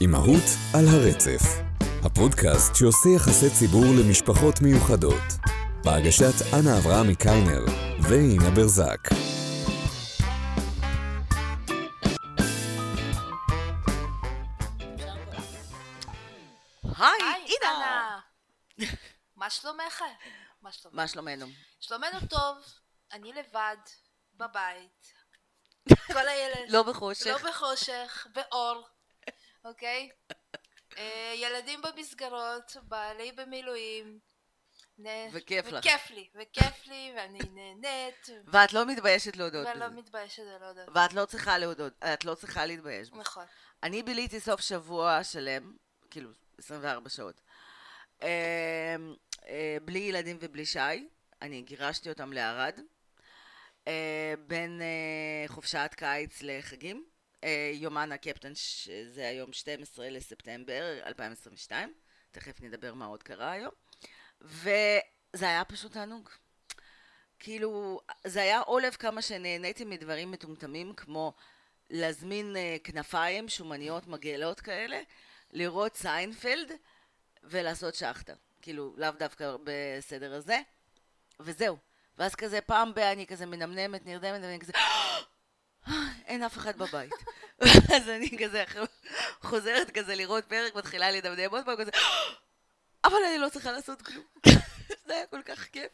אימהות על הרצף, הפודקאסט שעושה יחסי ציבור למשפחות מיוחדות, בהגשת אנה אברהמי קיינר ואינה ברזק. היי, אינה! אנה. מה שלומך? מה שלומך? מה שלומנו? שלומנו טוב, אני לבד, בבית. כל הילד... לא בחושך. לא בחושך, באור, אוקיי? אה, ילדים במסגרות, בעלי במילואים. וכיף לך. וכיף לי, וכיף לי, ואני נהנית, ואת לא מתביישת להודות ואני לא. מתביישת ולא יודעת. ואת לא צריכה להודות, את לא צריכה להתבייש. נכון. אני ביליתי סוף שבוע שלם, כאילו 24 שעות, אה, אה, בלי ילדים ובלי שי, אני גירשתי אותם לערד, בין חופשת קיץ לחגים, יומן הקפטן שזה היום 12 לספטמבר 2022, תכף נדבר מה עוד קרה היום, וזה היה פשוט תענוג. כאילו, זה היה עלוב כמה שנהניתי מדברים מטומטמים כמו להזמין אה, כנפיים, שמנוניות, מגעילות כאלה, לראות סיינפלד ולעשות שחטה. כאילו, לאו דווקא בסדר הזה, וזהו. ואז כזה פעם ב- אני כזה מנמנמת, נרדמת, ואני כזה, אין אף אחד בבית. אז אני כזה חוזרת כזה לראות פרק, מתחילה לדמדם עוד פעם, כזה, אבל אני לא צריכה לעשות כלום. זה היה כל כך כיף.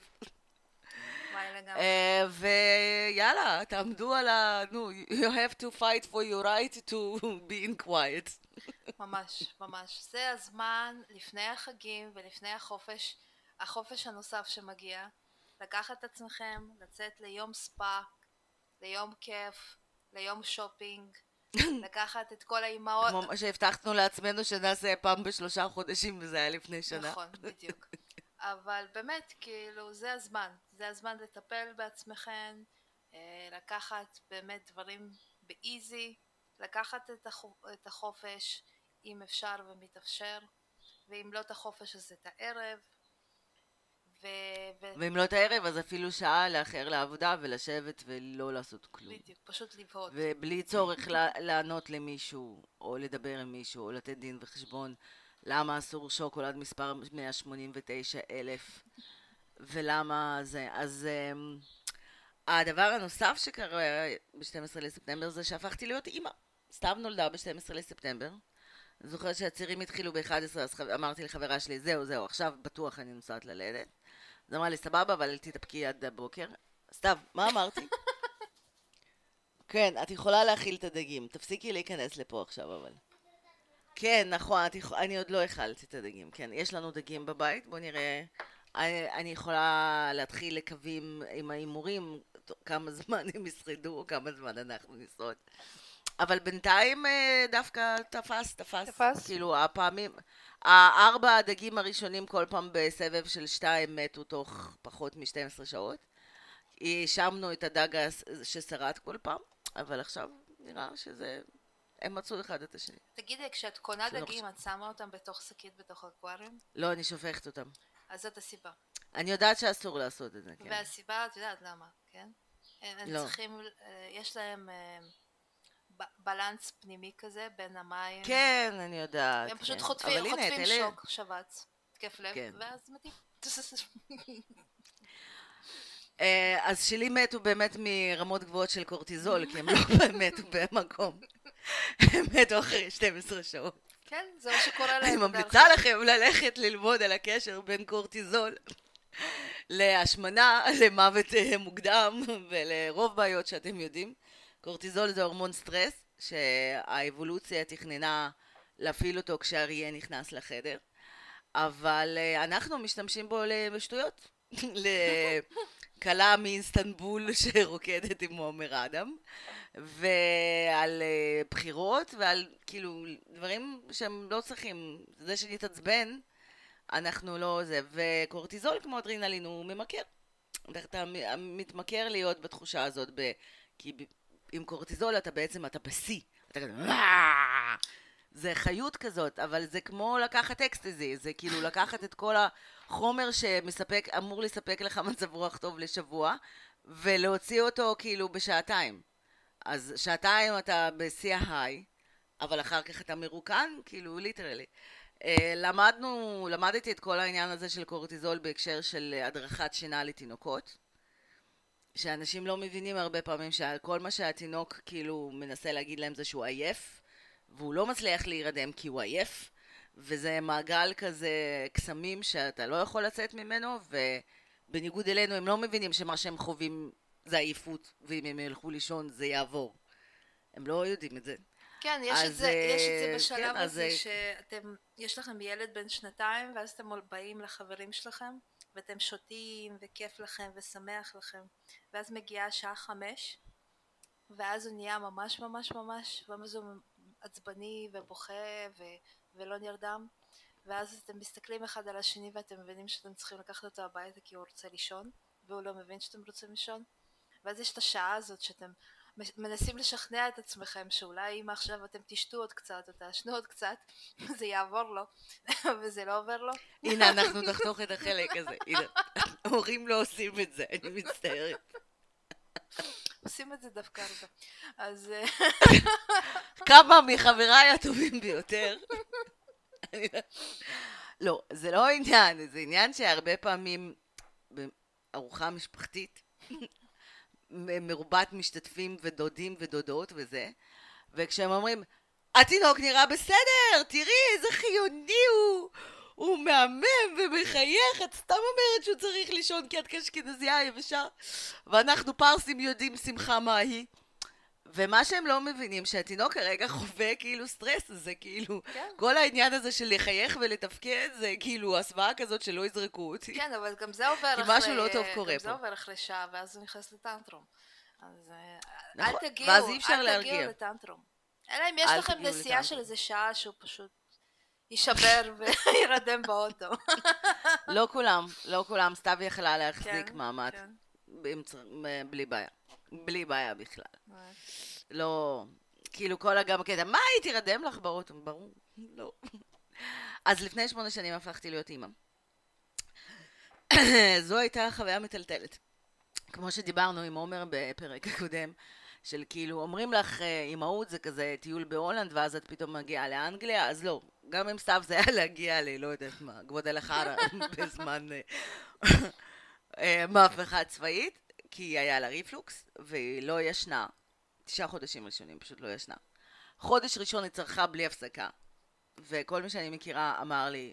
אה, ויאללה, תעמדו על ה... נו, you have to fight for your right to be in quiet. ממש, ממש. זה הזמן לפני החגים ולפני החופש, החופש הנוסף שמגיע, לקחת את עצמכם, לצאת ליום ספא, ליום כיף, ליום שופינג, לקחת את כל האימהות... כמו מה שהבטחנו לעצמנו שנעשה פעם בשלושה חודשים, וזה היה לפני שנה. נכון, בדיוק. אבל באמת, כאילו, זה הזמן. זה הזמן לטפל בעצמכם, אה, לקחת באמת דברים באיזי, לקחת את, החו- את החופש, אם אפשר ומתאפשר, ואם לא את החופש אז את הערב. ו... ואם לא את הערב, אז אפילו שעה לאחר לעבודה ולשבת ולא לעשות כלום. בדיוק, פשוט לבהות. ובלי צורך לענות למישהו, או לדבר עם מישהו, או לתת דין וחשבון למה אסור שוקולד מספר 189 אלף, ולמה זה. אז um, הדבר הנוסף שקרה ב-12 לספטמבר זה שהפכתי להיות אימא. סתיו נולדה ב-12 לספטמבר. זוכרת שהצירים התחילו ב-11, אז אמרתי לחברה שלי, זהו, זהו, עכשיו בטוח אני נוסעת ללדת. אז אמרה לי, סבבה, אבל אל תתאפקי עד הבוקר. סתיו, מה אמרתי? כן, את יכולה להאכיל את הדגים. תפסיקי להיכנס לפה עכשיו, אבל. כן, נכון, את יכול... אני עוד לא אכלתי את הדגים. כן, יש לנו דגים בבית, בואו נראה. אני, אני יכולה להתחיל לקווים עם ההימורים, כמה זמן הם ישרדו, או כמה זמן אנחנו נשרוד. אבל בינתיים אה, דווקא תפס, תפס. תפס? כאילו, הפעמים... הארבע הדגים הראשונים כל פעם בסבב של שתיים מתו תוך פחות מ-12 שעות. האשמנו את הדג ששרד כל פעם, אבל עכשיו נראה שזה... הם מצאו אחד את השני. תגידי, כשאת קונה דגים, את שמה אותם בתוך שקית בתוך אקווריום? לא, אני שופכת אותם. אז זאת הסיבה. אני יודעת שאסור לעשות את זה, כן. והסיבה, את יודעת למה, כן? הם לא. צריכים, אה, יש להם אה, בלנס פנימי כזה בין המים. כן, אני יודעת. הם פשוט כן. חוטפים, אבל הנה, חוטפים את אלה- שוק, שבץ, התקף לב, כן. ואז מתים. אה, אז שלי מתו באמת מרמות גבוהות של קורטיזול, כי הם לא מתו במקום. הם מתו אחרי 12 שעות. כן, זה מה שקורה להם. אני ממליצה. לכם ללכת ללמוד על הקשר בין קורטיזול להשמנה, למוות אה, מוקדם ולרוב בעיות שאתם יודעים. קורטיזול זה הורמון סטרס שהאבולוציה תכננה להפעיל אותו כשאריה נכנס לחדר, אבל אה, אנחנו משתמשים בו לשטויות. לכלה מאינסטנבול שרוקדת עם עומר אדם, ועל אה, בחירות, ועל כאילו דברים שהם לא צריכים. זה שנתעצבן, אנחנו לא זה. וקורטיזול כמו אדרינלין הוא ממכר. אתה מ- מתמכר להיות בתחושה הזאת, ב... כי. עם קורטיזול אתה בעצם, אתה בשיא. אתה כזה... "אה!" זה חיות כזאת, אבל זה כמו לקחת אקסטזי, זה כאילו לקחת את כל החומר שמספק, אמור לספק לך מצב רוח טוב לשבוע, ולהוציא אותו כאילו בשעתיים. אז שעתיים אתה בשיא ההיי, אבל אחר כך אתה מרוקן, כאילו, ליטרלי. למדנו, למדתי את כל העניין הזה של קורטיזול בהקשר של הדרכת שינה לתינוקות. שאנשים לא מבינים הרבה פעמים שכל מה שהתינוק כאילו מנסה להגיד להם זה שהוא עייף, והוא לא מצליח להירדם כי הוא עייף, וזה מעגל כזה קסמים שאתה לא יכול לצאת ממנו, ובניגוד אלינו הם לא מבינים שמה שהם חווים זה עייפות, ואם הם ילכו לישון זה יעבור. הם לא יודעים את זה. כן, יש, אז, את, זה, יש את זה בשלב כן, הזה אז... שאתם, יש לכם ילד בן שנתיים, ואז אתם באים לחברים שלכם, ואתם שותים, וכיף לכם, ושמח לכם, ואז מגיעה השעה חמש, ואז הוא נהיה ממש ממש ממש, ואז הוא עצבני ובוכה ו, ולא נרדם, ואז אתם מסתכלים אחד על השני ואתם מבינים שאתם צריכים לקחת אותו הביתה כי הוא רוצה לישון, והוא לא מבין שאתם רוצים לישון, ואז יש את השעה הזאת שאתם מנסים לשכנע את עצמכם שאולי אם עכשיו אתם תשתו עוד קצת או תעשנו עוד קצת זה יעבור לו וזה לא עובר לו. הנה אנחנו נחתוך את החלק הזה, הנה, הורים לא עושים את זה, אני מצטערת. עושים את זה דווקא הרבה. אז... אה, כמה מחבריי הטובים ביותר. לא, זה לא עניין, זה עניין שהרבה פעמים בארוחה משפחתית מרובת משתתפים ודודים ודודות וזה, וכשהם אומרים, התינוק נראה בסדר, תראי איזה חיוני הוא, הוא מהמם ומחייך, את סתם אומרת שהוא צריך לישון כי את כאשכנזייה יבשה, ואנחנו פרסים יודעים שמחה מה היא. ומה שהם לא מבינים, שהתינוק כרגע חווה כאילו סטרס, זה כאילו, כן. כל העניין הזה של לחייך ולתפקד, זה כאילו הסוואה כזאת שלא יזרקו אותי. כן, אבל גם זה עובר אחרי... כי משהו לא טוב קורה פה. גם זה עובר אחרי שעה, ואז הוא נכנס לטנטרום. אז אה, נכון, אל תגיעו, ואז אי אפשר להרגיע. אל תגיעו לטנטרום. אלא אם יש לכם נסיעה של איזה שעה שהוא פשוט יישבר וירדם באוטו. לא כולם, לא כולם, סתיו יכלה להחזיק כן, מעמד. כן. בלי בעיה. בלי בעיה בכלל. לא, כאילו כל הגם הקטע, מה הייתי רדם לך באוטו? ברור, לא. אז לפני שמונה שנים הפכתי להיות אימא. זו הייתה חוויה מטלטלת. כמו שדיברנו עם עומר בפרק הקודם, של כאילו, אומרים לך אה, אימהות זה כזה טיול בהולנד, ואז את פתאום מגיעה לאנגליה, אז לא. גם אם סתיו זה היה להגיע ל... לא יודעת מה, כבוד אלחרה בזמן אה, אה, מהפכה צבאית. כי היה לה ריפלוקס, והיא לא ישנה. תשעה חודשים ראשונים, פשוט לא ישנה. חודש ראשון היא צרחה בלי הפסקה, וכל מי שאני מכירה אמר לי,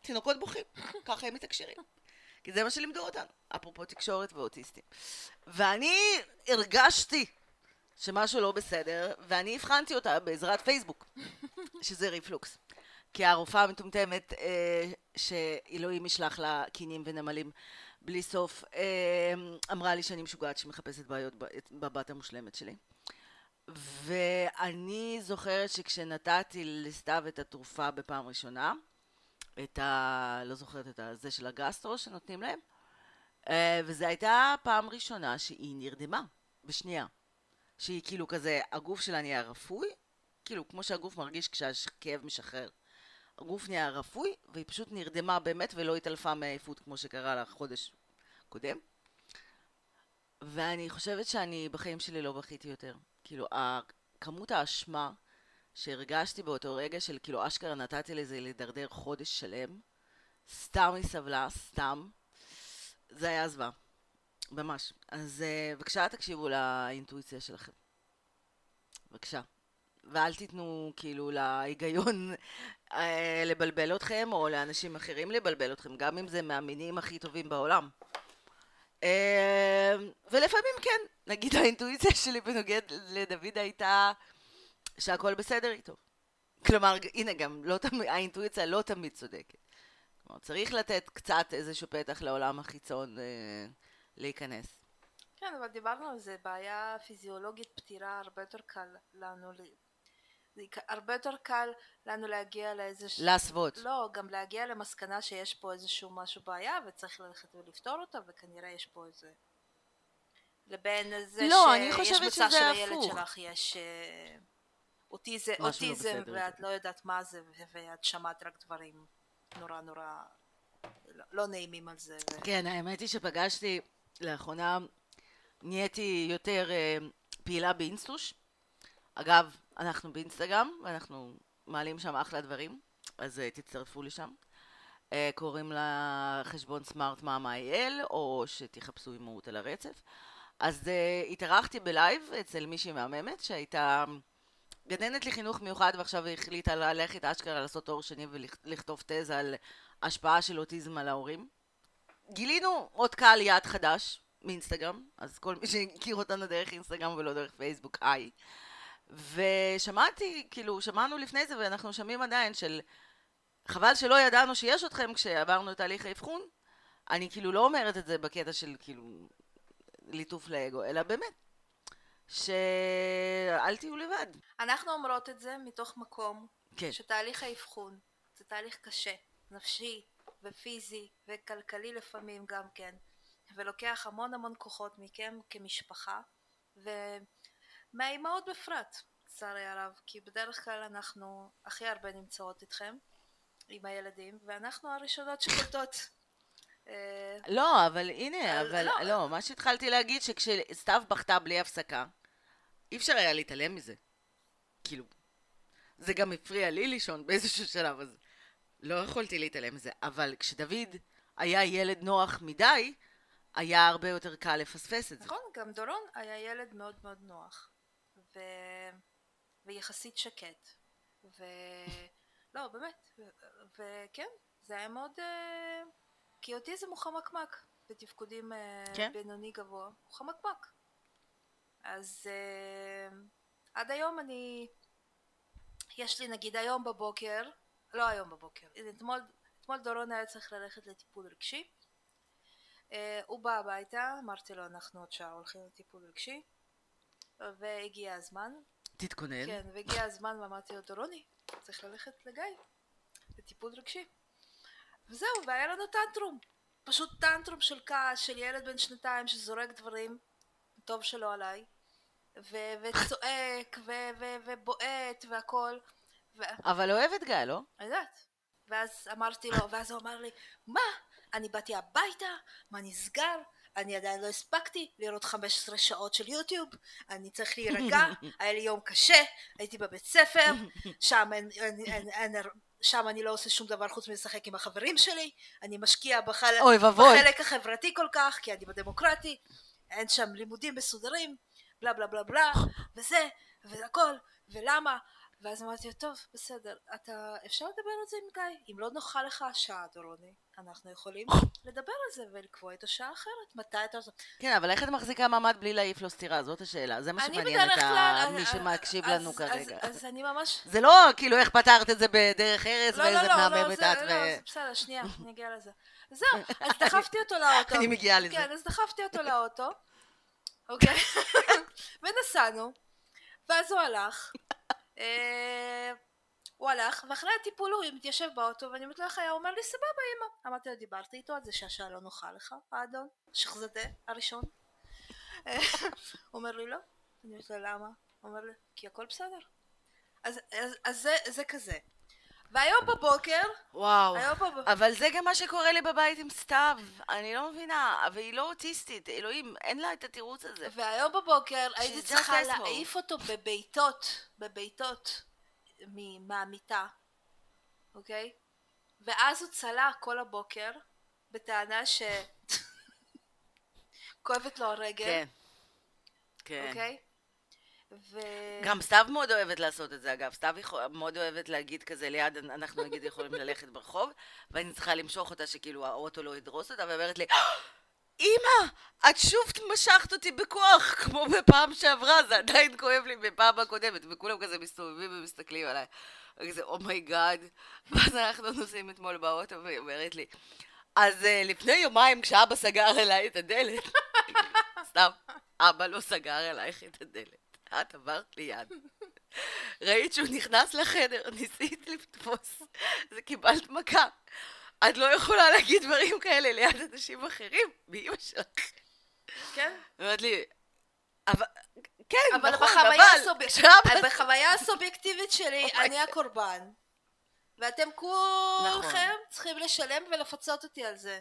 תינוקות בוכים, ככה הם מתקשרים. כי זה מה שלימדו אותנו, אפרופו תקשורת ואוטיסטים. ואני הרגשתי שמשהו לא בסדר, ואני אבחנתי אותה בעזרת פייסבוק, שזה ריפלוקס. כי הרופאה המטומטמת, אה, שאלוהים ישלח לה קינים ונמלים, בלי סוף, אמ, אמרה לי שאני משוגעת שמחפשת בעיות בבת המושלמת שלי. ואני זוכרת שכשנתתי לסתיו את התרופה בפעם ראשונה, את ה... לא זוכרת את זה של הגסטרו שנותנים להם, אה, וזו הייתה פעם ראשונה שהיא נרדמה, בשנייה. שהיא כאילו כזה, הגוף שלה נהיה רפוי, כאילו כמו שהגוף מרגיש כשהכאב משחרר. הגוף נהיה רפוי, והיא פשוט נרדמה באמת ולא התעלפה מעייפות כמו שקרה לה חודש קודם. ואני חושבת שאני בחיים שלי לא בכיתי יותר. כאילו, כמות האשמה שהרגשתי באותו רגע של כאילו אשכרה נתתי לזה לדרדר חודש שלם, סתם היא סבלה, סתם, זה היה זוועה. ממש. אז אה, בבקשה תקשיבו לאינטואיציה שלכם. בבקשה. ואל תיתנו כאילו להיגיון לבלבל אתכם, או לאנשים אחרים לבלבל אתכם, גם אם זה מהמינים הכי טובים בעולם. אה, ולפעמים כן, נגיד האינטואיציה שלי בנוגד לדוד הייתה שהכל בסדר איתו. כלומר, הנה גם, לא תמיד, האינטואיציה לא תמיד צודקת. כלומר, צריך לתת קצת איזשהו פתח לעולם החיצון אה, להיכנס. כן, אבל דיברנו על זה, בעיה פיזיולוגית פתירה הרבה יותר קל לנו הרבה יותר קל לנו להגיע לאיזשהו... להסוות. לא, גם להגיע למסקנה שיש פה איזשהו משהו בעיה וצריך ללכת ולפתור אותה וכנראה יש פה איזה... לבין זה לא, שיש מצב שלילד שלך יש אה, אוטיזם, לא אוטיזם לא ואת לא יודעת מה זה ואת שמעת רק דברים נורא נורא לא, לא נעימים על זה. ו... כן, האמת היא שפגשתי לאחרונה, נהייתי יותר uh, פעילה באינסטוש. אגב, אנחנו באינסטגרם, ואנחנו מעלים שם אחלה דברים, אז uh, תצטרפו לשם. Uh, קוראים לחשבון סמארט מאמה אייל, או שתחפשו אימהות על הרצף. אז uh, התארחתי בלייב אצל מישהי מהממת, שהייתה גננת לחינוך מיוחד, ועכשיו היא החליטה ללכת אשכרה לעשות תואר שני ולכתוב תזה על השפעה של אוטיזם על ההורים. גילינו עוד קהל יעד חדש מאינסטגרם, אז כל מי שהכיר אותנו דרך אינסטגרם ולא דרך פייסבוק, היי. ושמעתי, כאילו, שמענו לפני זה ואנחנו שומעים עדיין של חבל שלא ידענו שיש אתכם כשעברנו את תהליך האבחון. אני כאילו לא אומרת את זה בקטע של כאילו ליטוף לאגו, אלא באמת, שאל תהיו לבד. אנחנו אומרות את זה מתוך מקום כן. שתהליך האבחון זה תהליך קשה, נפשי ופיזי וכלכלי לפעמים גם כן, ולוקח המון המון כוחות מכם כמשפחה, ומהאימהות בפרט, לצערי הרב, כי בדרך כלל אנחנו הכי הרבה נמצאות איתכם, עם הילדים, ואנחנו הראשונות שקולטות. אה, לא, אבל הנה, אבל לא, לא מה שהתחלתי להגיד, שכשסתיו בכתה בלי הפסקה, אי אפשר היה להתעלם מזה. כאילו, זה גם הפריע לי לישון באיזשהו שלב, אז לא יכולתי להתעלם מזה. אבל כשדוד היה ילד נוח מדי, היה הרבה יותר קל לפספס את זה. נכון, גם דורון היה ילד מאוד מאוד נוח. ו... ויחסית שקט. ו... לא, באמת. וכן, זה היה מאוד... אה, כי אוטיזם הוא חמקמק. בתפקודים אה, כן. בינוני גבוה, הוא חמקמק. אז uh, עד היום אני, יש לי נגיד היום בבוקר, לא היום בבוקר, אתמול, אתמול דורון היה צריך ללכת לטיפול רגשי, uh, הוא בא הביתה, אמרתי לו אנחנו עוד שעה הולכים לטיפול רגשי, והגיע הזמן. תתכונן. כן, והגיע הזמן ואמרתי לו דורוני, צריך ללכת לגיא, לטיפול רגשי. וזהו, והיה לנו טנטרום, פשוט טנטרום של כעס של ילד בן שנתיים שזורק דברים טוב שלא עליי, ו- וצועק, ו- ו- ובועט והכל. ו- אבל אוהב את גיא, לא? אני יודעת. ואז אמרתי לו, ואז הוא אמר לי, מה? אני באתי הביתה, מה נסגר? אני עדיין לא הספקתי לראות 15 שעות של יוטיוב, אני צריך להירגע, היה לי יום קשה, הייתי בבית ספר, שם, אין, אין, אין, אין, שם אני לא עושה שום דבר חוץ מלשחק עם החברים שלי, אני משקיע בחל... בחלק החברתי כל כך, כי אני בדמוקרטי, אין שם לימודים מסודרים, בלה בלה בלה בלה, וזה, והכל, ולמה, ואז אמרתי לו, טוב, בסדר, אתה, אפשר לדבר על זה עם גיא, אם לא נוחה לך השעה, דורוני, אנחנו יכולים לדבר על זה ולקבוע את השעה אחרת, מתי אתה... כן, אבל איך את מחזיקה מעמד בלי להעיף לו סטירה? זאת השאלה, זה מה שמעניין את מי שמקשיב לנו כרגע. אז אני ממש... זה לא כאילו איך פתרת את זה בדרך ארץ לא, ואיזה לא, לא, מהממת את ו... לא, בסדר, שנייה, אני אגיע לזה. זהו, אז דחפתי אותו לאוטו. אני מגיעה לזה. כן, אז דחפתי אותו לאוטו, אוקיי? ונסענו, ואז הוא הלך. אה, הוא הלך, ואחרי הטיפול הוא מתיישב באוטו, ואני אומרת לו איך היה, הוא אומר לי סבבה אמא. אמרתי לו דיברתי איתו על זה שהשעה לא נוחה לך, האדון, שחזדה הראשון. הוא אומר לי לא. אני אומרת לו למה? הוא אומר לי כי הכל בסדר. אז, אז, אז זה, זה כזה. והיום בבוקר... וואו. היום בבוקר... אבל זה גם מה שקורה לי בבית עם סתיו. אני לא מבינה, והיא לא אוטיסטית. אלוהים, אין לה את התירוץ הזה. והיום בבוקר הייתי צריכה להעיף אותו בבעיטות, בבעיטות, מהמיטה, אוקיי? ואז הוא צלע כל הבוקר, בטענה ש... כואבת לו הרגל. כן. כן. אוקיי? ו... גם סתיו מאוד אוהבת לעשות את זה, אגב. סתיו מאוד אוהבת להגיד כזה ליד, אנחנו נגיד יכולים ללכת ברחוב, ואני צריכה למשוך אותה שכאילו האוטו לא ידרוס אותה, ואומרת לי, אמא, את שוב משכת אותי בכוח, כמו בפעם שעברה, זה עדיין כואב לי בפעם הקודמת, וכולם כזה מסתובבים ומסתכלים עליי. כזה, oh my god. Oh ואז אנחנו נוסעים אתמול באוטו, והיא אומרת לי, אז uh, לפני יומיים כשאבא סגר אליי את הדלת, סתם, אבא לא סגר אלייך את הדלת. את עברת ליד. ראית שהוא נכנס לחדר, ניסית לתפוס, זה קיבלת מכה. את לא יכולה להגיד דברים כאלה ליד אנשים אחרים, באמא שלך. כן. אומרת לי, אבל... כן, אבל נכון, בחוויה אבל... הסוב... בחוויה הסובייקטיבית שלי, oh אני הקורבן. ואתם כולכם נכון. צריכים לשלם ולפצות אותי על זה.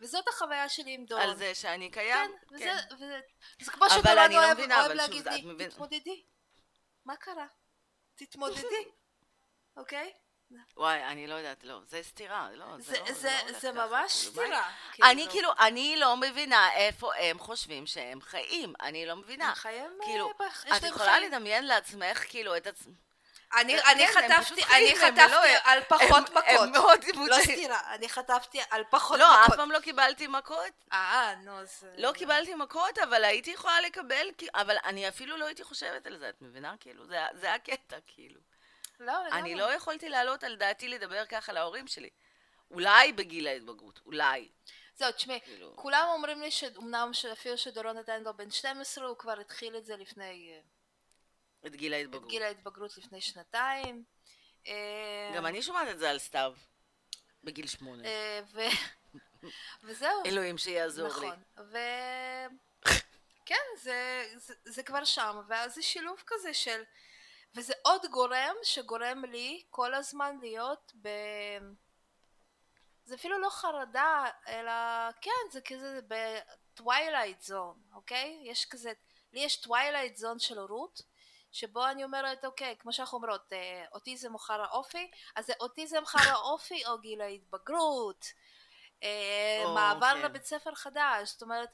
וזאת החוויה שלי עם דורון. על זה שאני קיים? כן, כן. וזה, וזה, זה כמו שדורון לא אוהב, אוהב להגיד לי, תתמודדי. מה קרה? תתמודדי, אוקיי? וואי, אני לא יודעת, לא, זה סתירה, לא, זה זה, לא, זה, זה לא זה ממש כאילו, סתירה. אני כאילו, אני לא מבינה איפה הם חושבים שהם חיים, אני לא מבינה. הם חיים, כאילו, אה, את יכולה חיים. לדמיין לעצמך, כאילו, את עצמך... אני, כן, אני הם חטפתי, אני הם לא- חטפתי על פחות הם- הם מכות. מאוד לא. סתירה, אני חטפתי על פחות לא, אף מכות. פעם לא קיבלתי מכות. אה, נו, זה... לא קיבלתי מכות, אבל הייתי יכולה לקבל, אבל אני אפילו לא הייתי חושבת על זה, את מבינה? כאילו, זה- זה הקטע, כאילו. לא, אני לגמרי. לא יכולתי להעלות על דעתי לדבר ככה להורים שלי. אולי בגיל ההתבגרות, אולי. זהו, תשמעי, כאילו. כולם אומרים לי שאומנם אפילו שדורון עדיין לא בן 12, הוא כבר התחיל את זה לפני... את גיל את ההתבגרות. גיל ההתבגרות לפני שנתיים. אה, גם אני שומעת את זה על סתיו, בגיל שמונה. אה, ו... וזהו. אלוהים שיעזור לי. נכון. ו... כן, זה, זה, זה כבר שם, ואז זה שילוב כזה של... וזה עוד גורם שגורם לי כל הזמן להיות ב... זה אפילו לא חרדה, אלא כן, זה כזה ב twilight zone, okay? יש כזה, לי יש twilight zone של הורות, שבו אני אומרת, אוקיי, כמו שאנחנו אומרות, אה, אוטיזם או חרא אופי, אז זה אוטיזם חרא אופי או גיל ההתבגרות, אה, או, מעבר כן. לבית ספר חדש, זאת אומרת,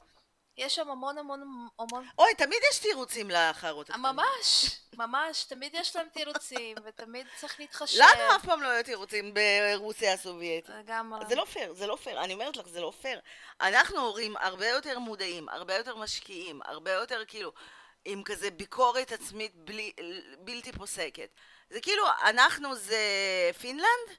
יש שם המון המון המון אוי, תמיד יש תירוצים הקטנים. ממש, ממש, תמיד יש להם תירוצים, ותמיד צריך להתחשב. לנו אף פעם לא היו תירוצים ברוסיה הסובייטית. לגמרי. זה לא פייר, זה לא פייר, אני אומרת לך, זה לא פייר. אנחנו הורים הרבה יותר מודעים, הרבה יותר משקיעים, הרבה יותר כאילו, עם כזה ביקורת עצמית בלי, בלתי פוסקת. זה כאילו, אנחנו זה פינלנד,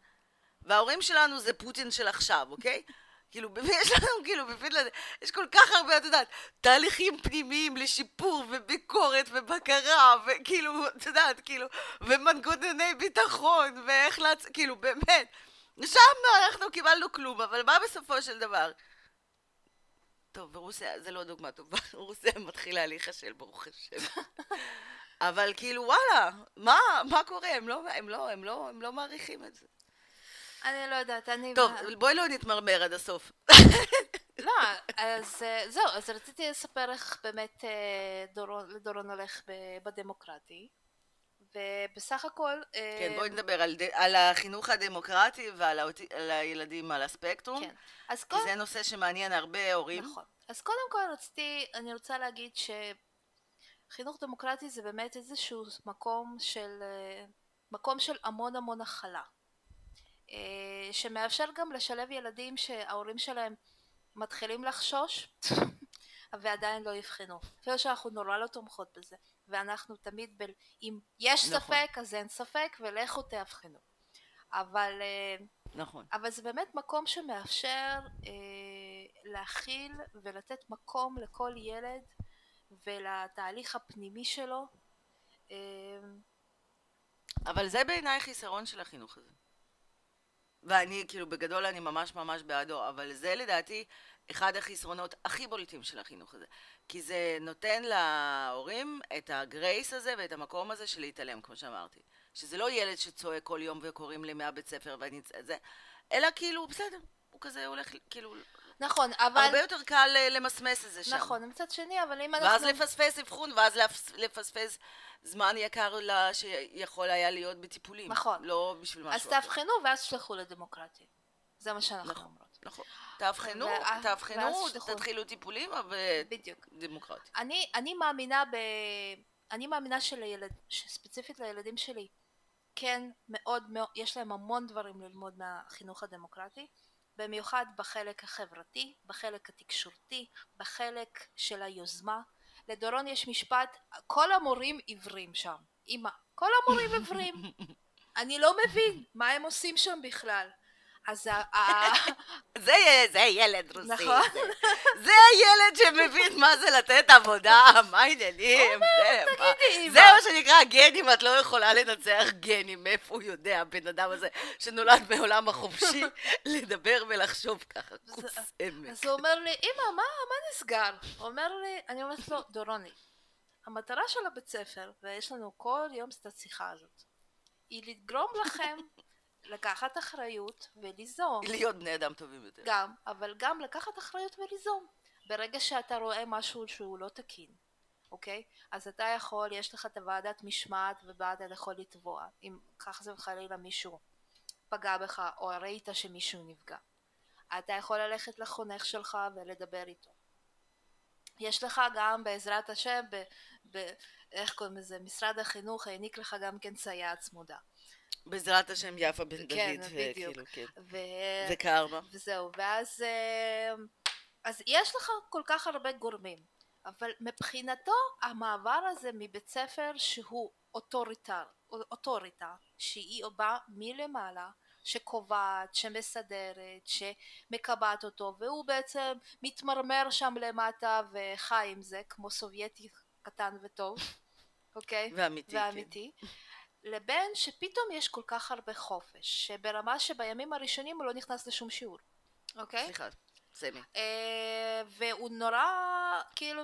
וההורים שלנו זה פוטין של עכשיו, אוקיי? כאילו, יש לנו, כאילו, בפינלנד, יש כל כך הרבה, את יודעת, תהליכים פנימיים לשיפור וביקורת ובקרה, וכאילו, את יודעת, כאילו, ומנגנוני ביטחון, ואיך לעצ... כאילו, באמת. שם אנחנו קיבלנו כלום, אבל מה בסופו של דבר? טוב, ברוסיה זה לא דוגמה טובה, רוסיה מתחילה להיכשל, ברוך השם. אבל כאילו, וואלה, מה, מה קורה? הם לא, הם לא, הם לא, הם לא מעריכים את זה. אני לא יודעת, אני... טוב, בואי לא נתמרמר עד הסוף. לא, אז אה, זהו, אז רציתי לספר איך באמת אה, דורון, לדורון הולך בדמוקרטי, ובסך הכל... כן, בואי נדבר על, על החינוך הדמוקרטי ועל האוט- על הילדים על הספקטרום, כן. אז כי קודם, זה נושא שמעניין הרבה הורים. נכון. אז קודם כל רציתי, אני רוצה להגיד שחינוך דמוקרטי זה באמת איזשהו מקום של, מקום של המון המון הכלה. אה, שמאפשר גם לשלב ילדים שההורים שלהם מתחילים לחשוש ועדיין לא יבחנו. אפילו שאנחנו נורא לא תומכות בזה. ואנחנו תמיד, ב... אם יש נכון. ספק אז אין ספק ולכו תאבחנו. אבל אה, נכון. אבל זה באמת מקום שמאפשר אה, להכיל ולתת מקום לכל ילד ולתהליך הפנימי שלו. אה, אבל זה בעיניי חיסרון של החינוך הזה. ואני, כאילו, בגדול אני ממש ממש בעדו, אבל זה לדעתי אחד החסרונות הכי בולטים של החינוך הזה. כי זה נותן להורים את הגרייס הזה ואת המקום הזה של להתעלם, כמו שאמרתי. שזה לא ילד שצועק כל יום וקוראים לי מהבית ספר ואני... זה, אלא כאילו, בסדר, הוא כזה הולך, כאילו... נכון, אבל... הרבה יותר קל אה, למסמס את זה שם. נכון, מצד שני, אבל אם ואז אנחנו... לפספס אבחון, ואז לפס- לפספס זמן יקר לה שיכול היה להיות בטיפולים. נכון. לא בשביל משהו אז תאבחנו ואז תשלחו לדמוקרטיה. זה מה שאנחנו נכון. אומרות. נכון. תאבחנו, תאבחנו. תתחילו טיפולים, בדיוק. ודמוקרטיה. אני, אני מאמינה ב... אני מאמינה שלילד... שספציפית לילדים שלי כן מאוד מאוד, יש להם המון דברים ללמוד מהחינוך הדמוקרטי, במיוחד בחלק החברתי, בחלק התקשורתי, בחלק של היוזמה. לדורון יש משפט, כל המורים עיוורים שם. אמא, כל המורים עיוורים. אני לא מבין מה הם עושים שם בכלל. אז ה- זה, זה ילד רוסי. נכון. זה, זה הילד שמבין מה זה לתת עבודה, מה העניינים. זה, מה- שנקרא גנים, את לא יכולה לנצח גנים. מאיפה הוא יודע, הבן אדם הזה, שנולד בעולם החופשי, לדבר ולחשוב ככה. כוס עמק. אז הוא אומר לי, אמא, מה, מה נסגר? הוא אומר לי, אני אומרת לו, דורוני, המטרה של הבית ספר, ויש לנו כל יום את השיחה הזאת, היא לגרום לכם לקחת אחריות וליזום. להיות בני אדם טובים יותר. גם, אבל גם לקחת אחריות וליזום. ברגע שאתה רואה משהו שהוא לא תקין, אוקיי? אז אתה יכול, יש לך את הוועדת משמעת ובה אתה יכול לתבוע, אם כך זה חלילה מישהו פגע בך או ראית שמישהו נפגע. אתה יכול ללכת לחונך שלך ולדבר איתו. יש לך גם בעזרת השם, ב, ב, איך קוראים לזה, משרד החינוך העניק לך גם כן סייעת צמודה. בעזרת השם יפה בן כן, דוד, בדיוק. כאילו, כן. ו... וקרמה. וזהו, ואז אה, אז יש לך כל כך הרבה גורמים, אבל מבחינתו המעבר הזה מבית ספר שהוא אוטוריטר, אוטוריטה, שהיא באה מלמעלה, שקובעת, שמסדרת, שמקבעת אותו, והוא בעצם מתמרמר שם למטה וחי עם זה, כמו סובייטי קטן וטוב, אוקיי? ואמיתי, ואמיתי. לבין שפתאום יש כל כך הרבה חופש, שברמה שבימים הראשונים הוא לא נכנס לשום שיעור, אוקיי? סליחה, סמי. אה, והוא נורא, כאילו,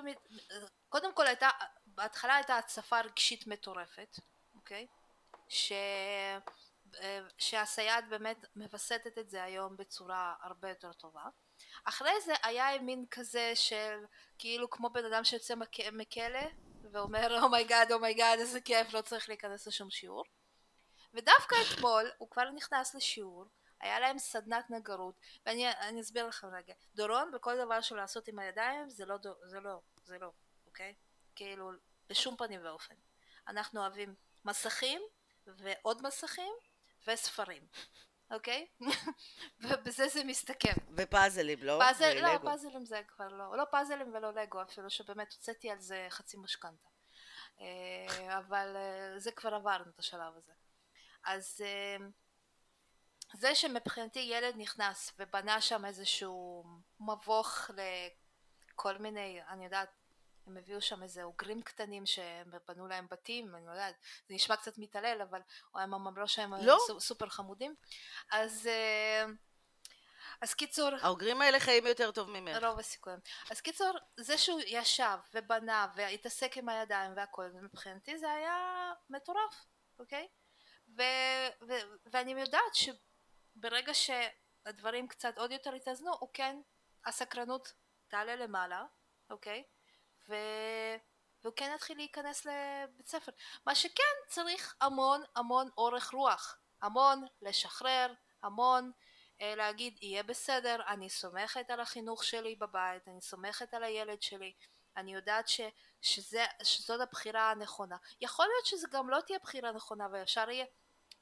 קודם כל הייתה, בהתחלה הייתה הצפה רגשית מטורפת, אוקיי? ש... אה, שהסייעת באמת מווסתת את זה היום בצורה הרבה יותר טובה. אחרי זה היה מין כזה של כאילו כמו בן אדם שיוצא מכלא ואומר אומייגאד אומייגאד איזה כיף לא צריך להיכנס לשום שיעור. ודווקא אתמול הוא כבר נכנס לשיעור היה להם סדנת נגרות ואני אסביר לכם רגע. דורון בכל דבר שהוא לעשות עם הידיים זה לא זה לא זה לא אוקיי? כאילו בשום פנים ואופן. אנחנו אוהבים מסכים ועוד מסכים וספרים, אוקיי? ובזה זה מסתכם. ופאזלים, לא? פאזל, לא, פאזלים זה כבר לא, לא פאזלים ולא לגו אפילו, שבאמת הוצאתי על זה חצי משכנתה. אה, אבל אה, זה כבר עברנו את השלב הזה. אז אה, זה שמבחינתי ילד נכנס ובנה שם איזשהו מבוך לכל מיני, אני יודעת, הם הביאו שם איזה אוגרים קטנים שהם בנו להם בתים, אני לא יודעת, זה נשמע קצת מתעלל, אבל הם אמרו שהם לא. סופר חמודים. אז... אה, אז קיצור... האוגרים האלה חיים יותר טוב ממך. רוב הסיכויים. אז קיצור, זה שהוא ישב ובנה והתעסק עם הידיים והכל, מבחינתי זה היה מטורף, אוקיי? ו- ו- ואני יודעת שברגע שהדברים קצת עוד יותר התאזנו, הוא כן, הסקרנות תעלה למעלה, אוקיי? ו... והוא כן יתחיל להיכנס לבית ספר. מה שכן צריך המון המון אורך רוח, המון לשחרר, המון אה, להגיד יהיה בסדר, אני סומכת על החינוך שלי בבית, אני סומכת על הילד שלי, אני יודעת ש, שזה, שזאת הבחירה הנכונה. יכול להיות שזה גם לא תהיה בחירה נכונה ואפשר יהיה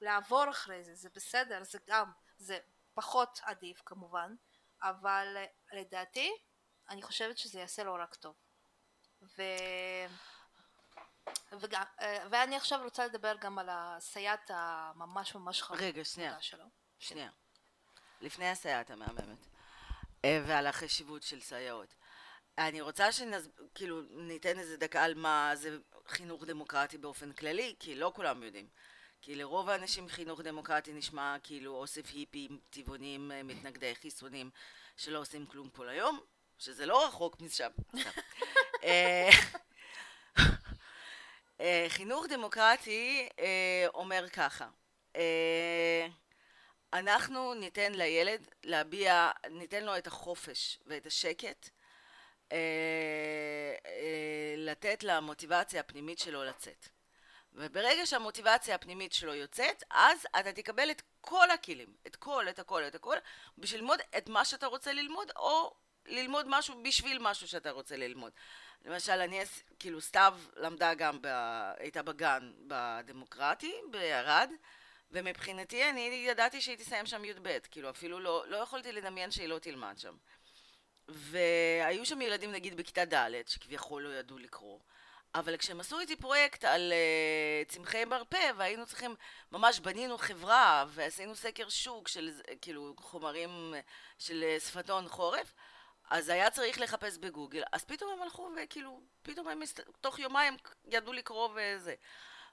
לעבור אחרי זה, זה בסדר, זה גם, זה פחות עדיף כמובן, אבל אה, לדעתי אני חושבת שזה יעשה לו רק טוב. ו... וגם, אה, ואני עכשיו רוצה לדבר גם על הסייעת הממש ממש שנייה. שלו. שנייה. לפני הסייעת המהממת. אה, ועל החשיבות של סייעות. אני רוצה שכאילו ניתן איזה דקה על מה זה חינוך דמוקרטי באופן כללי, כי לא כולם יודעים. כי לרוב האנשים חינוך דמוקרטי נשמע כאילו אוסף היפים, טבעונים, אה, מתנגדי חיסונים, שלא עושים כלום כל היום, שזה לא רחוק משם. אה, אה, חינוך דמוקרטי אה, אומר ככה, אנחנו ניתן לילד להביע, ניתן לו את החופש ואת השקט, לתת למוטיבציה הפנימית שלו לצאת. וברגע שהמוטיבציה הפנימית שלו יוצאת, אז אתה תקבל את כל הכלים, את כל, את הכל, את הכל, בשביל ללמוד את מה שאתה רוצה ללמוד, או ללמוד משהו בשביל משהו שאתה רוצה ללמוד. למשל, אני, כאילו, סתיו למדה גם, ב, הייתה בגן בדמוקרטי, בערד, ומבחינתי אני ידעתי שהיא תסיים שם י"ב, כאילו, אפילו לא, לא יכולתי לדמיין שהיא לא תלמד שם. והיו שם ילדים, נגיד, בכיתה ד', שכביכול לא ידעו לקרוא. אבל כשהם עשו איתי פרויקט על uh, צמחי מרפא, והיינו צריכים, ממש בנינו חברה, ועשינו סקר שוק של כאילו חומרים של uh, שפתון חורף, אז היה צריך לחפש בגוגל, אז פתאום הם הלכו וכאילו, פתאום הם תוך יומיים ידעו לקרוא וזה.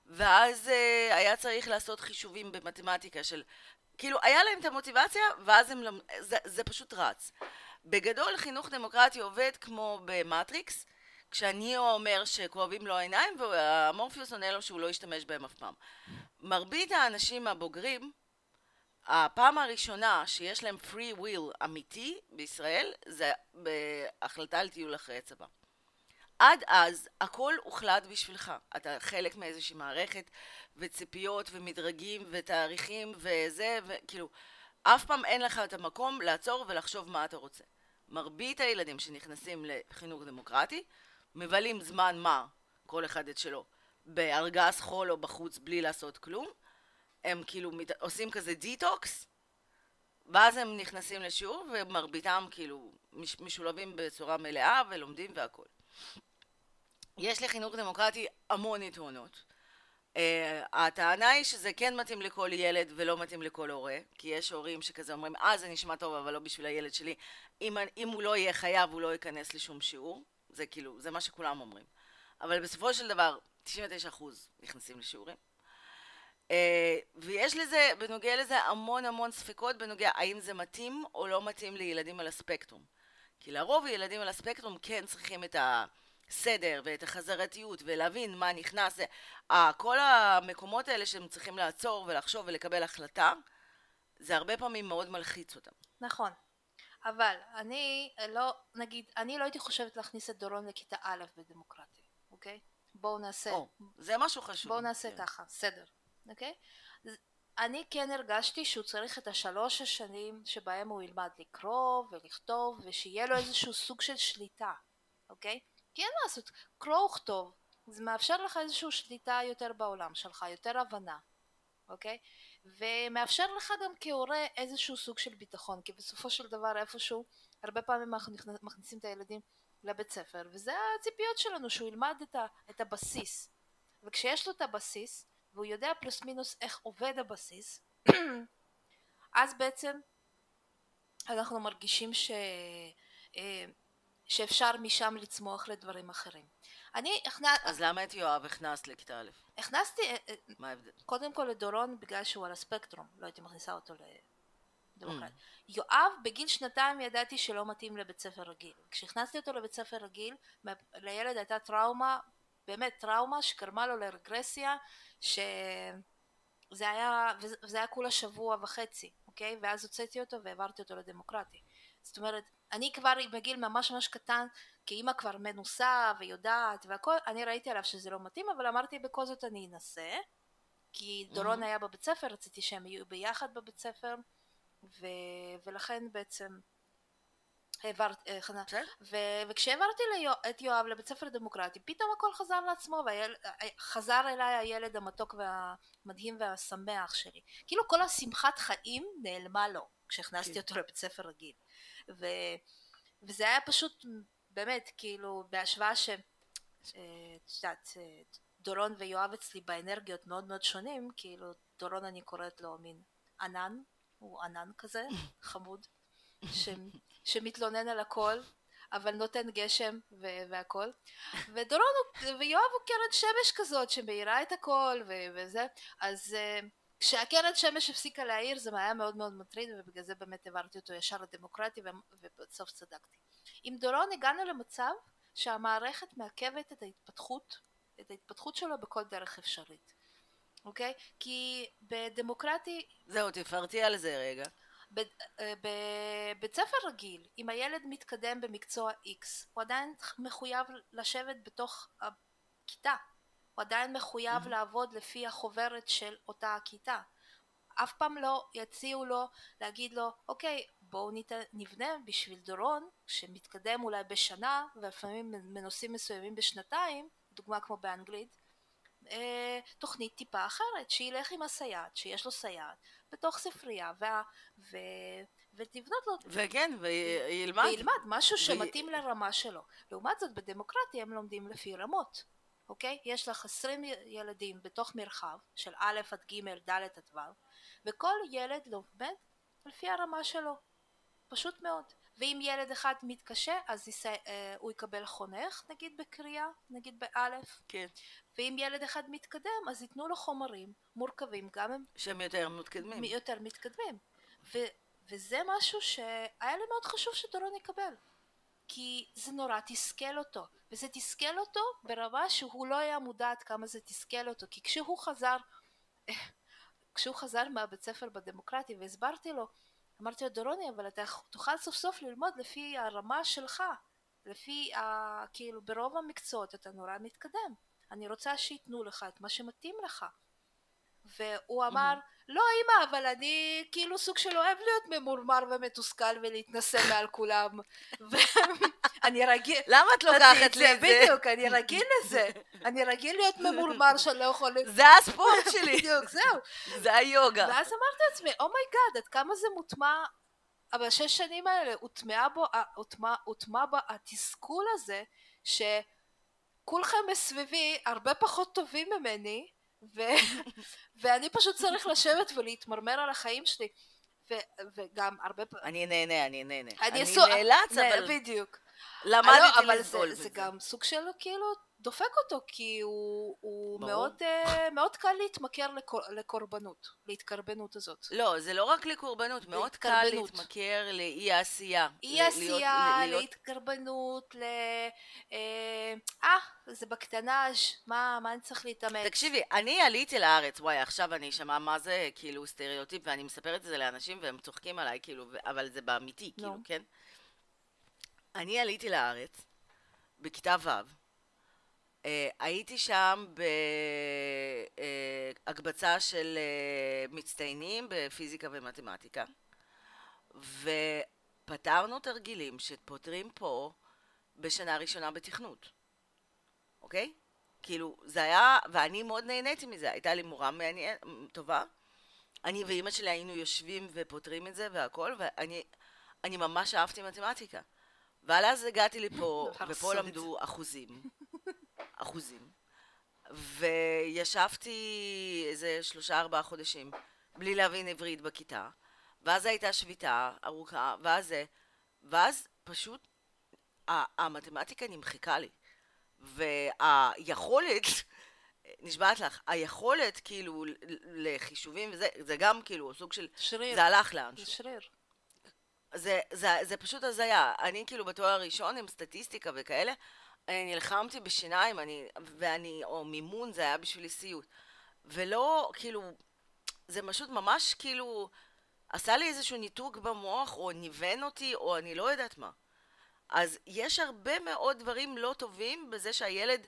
ואז uh, היה צריך לעשות חישובים במתמטיקה של, כאילו, היה להם את המוטיבציה, ואז הם, למ... זה, זה פשוט רץ. בגדול, חינוך דמוקרטי עובד כמו במטריקס, כשאני אומר שכואבים לו העיניים, והמורפיוס עונה לו שהוא לא ישתמש בהם אף פעם. מרבית האנשים הבוגרים, הפעם הראשונה שיש להם free will אמיתי בישראל זה בהחלטה על טיול אחרי צבא. עד אז הכל הוחלט בשבילך. אתה חלק מאיזושהי מערכת וציפיות ומדרגים ותאריכים וזה, וכאילו, אף פעם אין לך את המקום לעצור ולחשוב מה אתה רוצה. מרבית הילדים שנכנסים לחינוך דמוקרטי מבלים זמן מה, כל אחד את שלו, בארגז חול או בחוץ בלי לעשות כלום. הם כאילו עושים כזה דיטוקס, ואז הם נכנסים לשיעור ומרביתם כאילו משולבים בצורה מלאה ולומדים והכול. יש לחינוך דמוקרטי המון יתרונות. Uh, הטענה היא שזה כן מתאים לכל ילד ולא מתאים לכל הורה, כי יש הורים שכזה אומרים, אה זה נשמע טוב אבל לא בשביל הילד שלי, אם, אם הוא לא יהיה חייב הוא לא ייכנס לשום שיעור, זה כאילו, זה מה שכולם אומרים. אבל בסופו של דבר, 99% נכנסים לשיעורים. Uh, ויש לזה, בנוגע לזה המון המון ספקות בנוגע האם זה מתאים או לא מתאים לילדים על הספקטרום. כי לרוב ילדים על הספקטרום כן צריכים את. הסדר ואת החזרתיות ולהבין מה נכנס, כל המקומות האלה שהם צריכים לעצור ולחשוב ולקבל החלטה, זה הרבה פעמים מאוד מלחיץ אותם. נכון. אבל אני לא, נגיד, אני לא הייתי חושבת להכניס את דורון לכיתה א' בדמוקרטיה, אוקיי? בואו נעשה... או, זה משהו חשוב. בואו נעשה כן. ככה, סדר, אוקיי? אני כן הרגשתי שהוא צריך את השלוש השנים שבהם הוא ילמד לקרוא ולכתוב ושיהיה לו איזשהו סוג של שליטה, אוקיי? כי אין מה לעשות, קרוא וכתוב, זה מאפשר לך איזושהי שליטה יותר בעולם שלך, יותר הבנה, אוקיי? ומאפשר לך גם כהורה איזשהו סוג של ביטחון, כי בסופו של דבר איפשהו, הרבה פעמים אנחנו מכניסים את הילדים לבית ספר, וזה הציפיות שלנו, שהוא ילמד את, ה, את הבסיס. וכשיש לו את הבסיס, והוא יודע פלוס מינוס איך עובד הבסיס, אז בעצם אנחנו מרגישים ש... אה, שאפשר משם לצמוח לדברים אחרים. אני הכנס... אז למה את יואב הכנסת לכיתה א'? הכנסתי... אה, אה, מה ההבדל? קודם כל לדורון בגלל שהוא על הספקטרום, לא הייתי מכניסה אותו לדמוקרט. Mm. יואב בגיל שנתיים ידעתי שלא מתאים לבית ספר רגיל. כשהכנסתי אותו לבית ספר רגיל, לילד הייתה טראומה, באמת טראומה שגרמה לו לרגרסיה, שזה היה, וזה היה כולה שבוע וחצי, אוקיי? ואז הוצאתי אותו והעברתי אותו לדמוקרטי. זאת אומרת, אני כבר בגיל ממש ממש קטן, כאימא כבר מנוסה ויודעת והכל, אני ראיתי עליו שזה לא מתאים, אבל אמרתי בכל זאת אני אנסה, כי דורון mm-hmm. היה בבית ספר, רציתי שהם יהיו ביחד בבית ספר, ו... ולכן בעצם העברתי, אה, ו- וכשהעברתי את יואב לבית ספר דמוקרטי, פתאום הכל חזר לעצמו, וחזר והיל... אליי הילד המתוק והמדהים והשמח שלי. כאילו כל השמחת חיים נעלמה לו כשהכנסתי כן. אותו לבית ספר רגיל. ו, וזה היה פשוט באמת כאילו בהשוואה ש... את יודעת דורון ויואב אצלי באנרגיות מאוד מאוד שונים כאילו דורון אני קוראת לו מין ענן הוא ענן כזה חמוד ש... שמתלונן על הכל אבל נותן גשם ו- והכל ודורון ויואב הוא קרן שמש כזאת שמאירה את הכל ו- וזה אז uh, כשהקרן שמש הפסיקה להעיר זה היה מאוד מאוד מטריד ובגלל זה באמת העברתי אותו ישר לדמוקרטי ובסוף צדקתי. עם דורון הגענו למצב שהמערכת מעכבת את ההתפתחות, את ההתפתחות שלו בכל דרך אפשרית, אוקיי? כי בדמוקרטי... זהו, תפרטי על זה רגע. אה, בבית ספר רגיל, אם הילד מתקדם במקצוע X, הוא עדיין מחויב לשבת בתוך הכיתה הוא עדיין מחויב mm-hmm. לעבוד לפי החוברת של אותה הכיתה. אף פעם לא יציעו לו להגיד לו אוקיי בואו. נבנה בשביל דורון שמתקדם אולי בשנה ולפעמים מנושאים מסוימים בשנתיים דוגמה כמו באנגלית אה, תוכנית טיפה אחרת שילך עם הסייעת שיש לו סייעת בתוך ספרייה וה... ו... ותבנות לו וכן וילמד וילמד משהו שמתאים ו... לרמה שלו לעומת זאת בדמוקרטיה הם לומדים לפי רמות אוקיי? יש לך עשרים ילדים בתוך מרחב של א' עד ג', ד' עד ו', וכל ילד לומד לפי הרמה שלו, פשוט מאוד. ואם ילד אחד מתקשה אז יסע, אה, הוא יקבל חונך נגיד בקריאה, נגיד באלף. כן. ואם ילד אחד מתקדם אז ייתנו לו חומרים מורכבים גם הם... שהם יותר מתקדמים. יותר מתקדמים. ו, וזה משהו שהיה לי מאוד חשוב שדורון יקבל. כי זה נורא תסכל אותו וזה תסכל אותו ברמה שהוא לא היה מודע עד כמה זה תסכל אותו כי כשהוא חזר כשהוא חזר מהבית ספר בדמוקרטי והסברתי לו אמרתי לו דורוני אבל אתה תוכל סוף סוף ללמוד לפי הרמה שלך לפי, ה, כאילו, ברוב המקצועות אתה נורא מתקדם. אני רוצה שייתנו לך את מה שמתאים לך. והוא אמר, לא אמא, אבל אני כאילו סוג של אוהב להיות ממורמר ומתוסכל ולהתנשא מעל כולם. ואני רגיל... למה את לוקחת לי את זה? בדיוק, אני רגיל לזה. אני רגיל להיות ממורמר שאני לא יכול... זה הספורט שלי. בדיוק, זהו. זה היוגה. ואז אמרתי לעצמי, oh my god, עד כמה זה מוטמע בשש שנים האלה הוטמע בו, הוטמע, הוטמע בו התסכול הזה שכולכם מסביבי הרבה פחות טובים ממני ו... ואני פשוט צריך לשבת ולהתמרמר על החיים שלי ו- וגם הרבה פעמים אני נהנה, אני נהנה. אני, אני סו... נאלץ. אבל בדיוק. למדתי לא, אבל זה. זה גם סוג של כאילו דופק אותו כי הוא, הוא ברור. מאוד, uh, מאוד קל להתמכר לקור, לקורבנות, להתקרבנות הזאת. לא, זה לא רק לקורבנות, מאוד קל. להתמכר לאי העשייה. אי עשייה, להיות- להתקרבנות, ל... אה, אה, זה בקטנאז', מה, מה אני צריך להתאמץ? תקשיבי, אני עליתי לארץ, וואי, עכשיו אני אשמע מה זה כאילו סטריאוטיפ, ואני מספרת את זה לאנשים והם צוחקים עליי, כאילו, אבל זה באמיתי, נו. כאילו, כן? אני עליתי לארץ בכיתה ו', הייתי שם בהקבצה של אה, מצטיינים בפיזיקה ומתמטיקה, ופתרנו תרגילים שפותרים פה בשנה ראשונה בתכנות, אוקיי? כאילו, זה היה, ואני מאוד נהניתי מזה, הייתה לי מורה מעניינת, טובה. אני ואימא שלי היינו יושבים ופותרים את זה והכל, ואני אני ממש אהבתי מתמטיקה. ועל אז הגעתי לפה, ופה למדו אחוזים. אחוזים. וישבתי איזה שלושה ארבעה חודשים בלי להבין עברית בכיתה, ואז הייתה שביתה ארוכה, ואז זה, ואז פשוט המתמטיקה נמחקה לי. והיכולת, נשבעת לך, היכולת כאילו לחישובים וזה, זה גם כאילו סוג של, שריר, זה הלך לאן. זה שריר. זה, זה, זה פשוט הזיה. אני כאילו בתואר הראשון עם סטטיסטיקה וכאלה, אני נלחמתי בשיניים, אני, ואני, או מימון, זה היה בשבילי סיוט. ולא, כאילו, זה פשוט ממש כאילו, עשה לי איזשהו ניתוק במוח, או ניוון אותי, או אני לא יודעת מה. אז יש הרבה מאוד דברים לא טובים בזה שהילד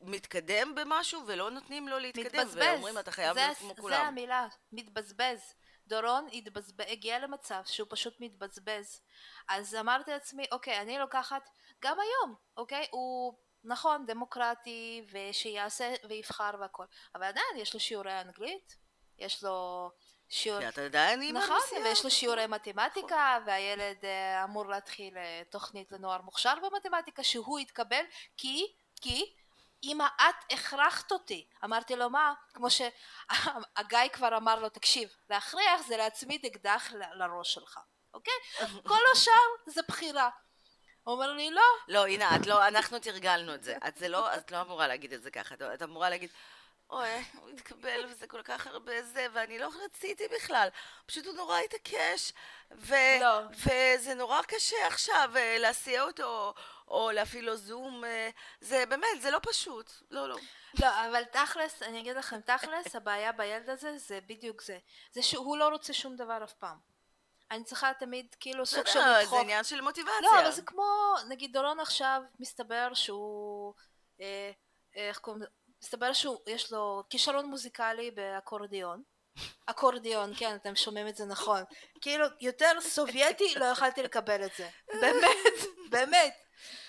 מתקדם במשהו ולא נותנים לו להתקדם. מתבזבז. ואומרים, אתה חייב זה, להיות כמו זה כולם. המילה, מתבזבז. דורון התבזבז, הגיע למצב שהוא פשוט מתבזבז. אז אמרתי לעצמי, אוקיי, אני לוקחת, גם היום, אוקיי, הוא נכון, דמוקרטי, ושיעשה ויבחר והכל, אבל עדיין יש לו שיעורי אנגלית, יש לו שיעור... כי אתה עדיין אימא נכון, נסיעה. ויש לו שיעורי מתמטיקה, והילד אה, אמור להתחיל אה, תוכנית לנוער מוכשר במתמטיקה, שהוא יתקבל, כי, כי, אמא, את הכרחת אותי. אמרתי לו, מה? כמו שהגיא כבר אמר לו, תקשיב, להכריח זה להצמיד אקדח ל- לראש שלך, אוקיי? כל השאר זה בחירה. הוא אומר לי, לא, לא, הנה, את לא, אנחנו תרגלנו את זה. את זה לא, את לא אמורה להגיד את זה ככה. את, אמורה להגיד, אוי, הוא התקבל וזה כל כך הרבה זה, ואני לא רציתי בכלל. פשוט הוא נורא התעקש, ו, לא. וזה נורא קשה עכשיו אה, להסיע אותו, או להפעיל לו זום. אה, זה באמת, זה לא פשוט. לא, לא. לא, אבל תכלס, אני אגיד לכם, תכלס, הבעיה בילד הזה זה בדיוק זה. זה שהוא לא רוצה שום דבר אף פעם. אני צריכה תמיד כאילו סוג של בסדר, זה לדחוף. עניין של מוטיבציה. לא, אבל זה כמו, נגיד דורון עכשיו, מסתבר שהוא, אה, איך קוראים לזה? מסתבר שהוא, יש לו כישרון מוזיקלי באקורדיון. אקורדיון, כן, אתם שומעים את זה נכון. כאילו, יותר סובייטי לא יכלתי לקבל את זה. באמת, באמת.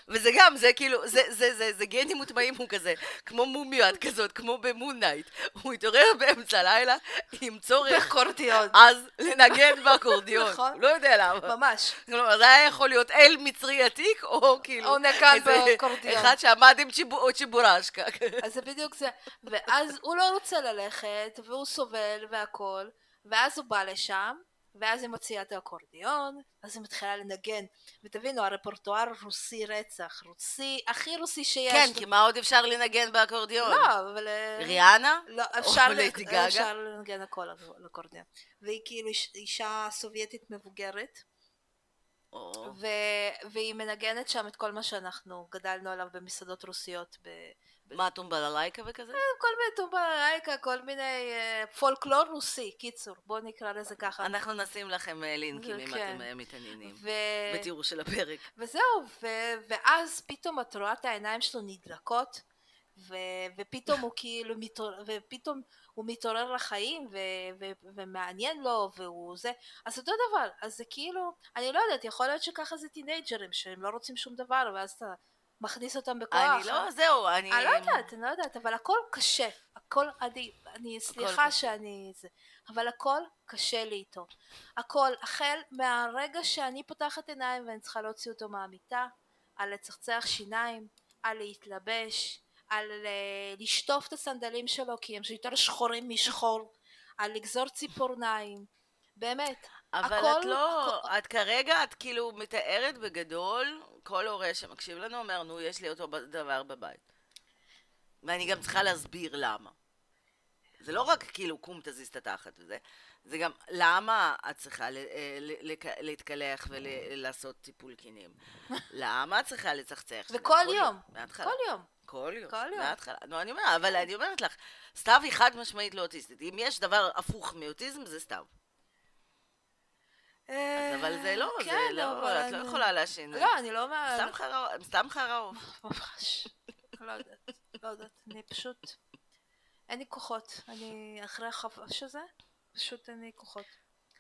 וזה גם, זה כאילו, זה, זה, זה, זה גנים מוטמעים, הוא כזה, כמו מומיה כזאת, כמו ב Moon Knight. הוא התעורר באמצע הלילה עם צורך באקורדיון. אז לנגן באקורדיון. נכון. לא יודע למה. ממש. כלומר, זה היה יכול להיות אל מצרי עתיק, או כאילו... או נגן איזה באקורדיון. אחד שעמד עם צ'יבו- צ'יבורשקה. אז זה בדיוק זה. ואז הוא לא רוצה ללכת, והוא סובל והכל, ואז הוא בא לשם, ואז היא מוציאה את האקורדיון, אז היא מתחילה לנגן. ותבינו, הרפרטואר רוסי רצח, רוסי, הכי רוסי שיש. כן, כי מה עוד אפשר לנגן באקורדיון? לא, אבל... אה, ריאנה? לא, אפשר, ל- גגה? אפשר לנגן הכל על אקורדיון. והיא כאילו איש- אישה סובייטית מבוגרת, ו... והיא מנגנת שם את כל מה שאנחנו גדלנו עליו במסעדות רוסיות ב... מה, טומבללייקה וכזה? כל מיני טומבללייקה, כל מיני אה, פולקלור רוסי, קיצור, בואו נקרא לזה ככה. אנחנו נשים לכם אה, לינקים אם כן. אתם אה, מתעניינים. בתיאור של הפרק. וזהו. ואז פתאום את רואה את העיניים שלו נדלקות. ופתאום הוא כאילו ופתאום הוא מתעורר לחיים. ומעניין לו, והוא זה, אז אותו דבר, אז זה כאילו, אני לא יודעת, יכול להיות שככה זה טינג'רים, שהם לא רוצים שום דבר, ואז אתה מכניס אותם בכוח. אני לא, זהו, אני... אני לא יודעת, אני לא יודעת, אבל הכל קשה, הכל, אני, אני סליחה. שאני, זה, אבל הכל קשה לי איתו. הכל, החל מהרגע שאני פותחת עיניים ואני צריכה להוציא אותו מהמיטה, על לצחצח שיניים, על להתלבש, על אה, לשטוף את הסנדלים שלו כי הם יותר שחורים משחור, על לגזור ציפורניים, באמת. אבל הכל- את לא, הכל- את כרגע, את כאילו מתארת בגדול, כל הורה שמקשיב לנו אומר, נו, יש לי אותו דבר בבית. ואני גם צריכה להסביר למה. זה לא רק כאילו קום תזיז את התחת וזה, זה גם למה את צריכה אה, להתקלח ולעשות טיפול קינים. למה את צריכה לצחצח? וכל כל יום. כל יום. כל יום. כל יום. מההתחלה. נו, אני אומרת, אבל אני אומרת לך, סתיו היא חד משמעית לא אוטיסטית. אם יש דבר הפוך מאוטיזם, זה סתיו. אז אבל זה לא, זה כן, לא, אבל את לא יכולה להשין. לא, אני לא אומרת... סתם חראות. ממש. לא יודעת, לא יודעת. אני פשוט... אין לי כוחות. אני אחרי החופש הזה, פשוט אין לי כוחות.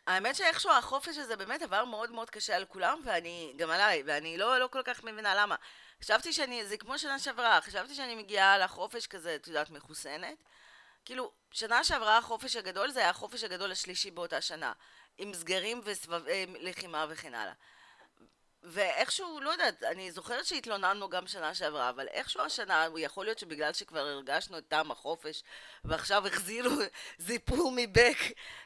האמת שאיכשהו החופש הזה באמת עבר מאוד מאוד קשה על כולם, ואני, גם עליי, ואני לא, לא כל כך מבינה למה. חשבתי שאני, זה כמו שנה שעברה, חשבתי שאני מגיעה לחופש כזה, את יודעת, מחוסנת. כאילו, שנה שעברה החופש הגדול זה היה החופש הגדול השלישי באותה שנה, עם סגרים וסבבי לחימה וכן הלאה. ואיכשהו, לא יודעת, אני זוכרת שהתלוננו גם שנה שעברה, אבל איכשהו השנה, יכול להיות שבגלל שכבר הרגשנו את טעם החופש, ועכשיו החזירו זיפור מבק,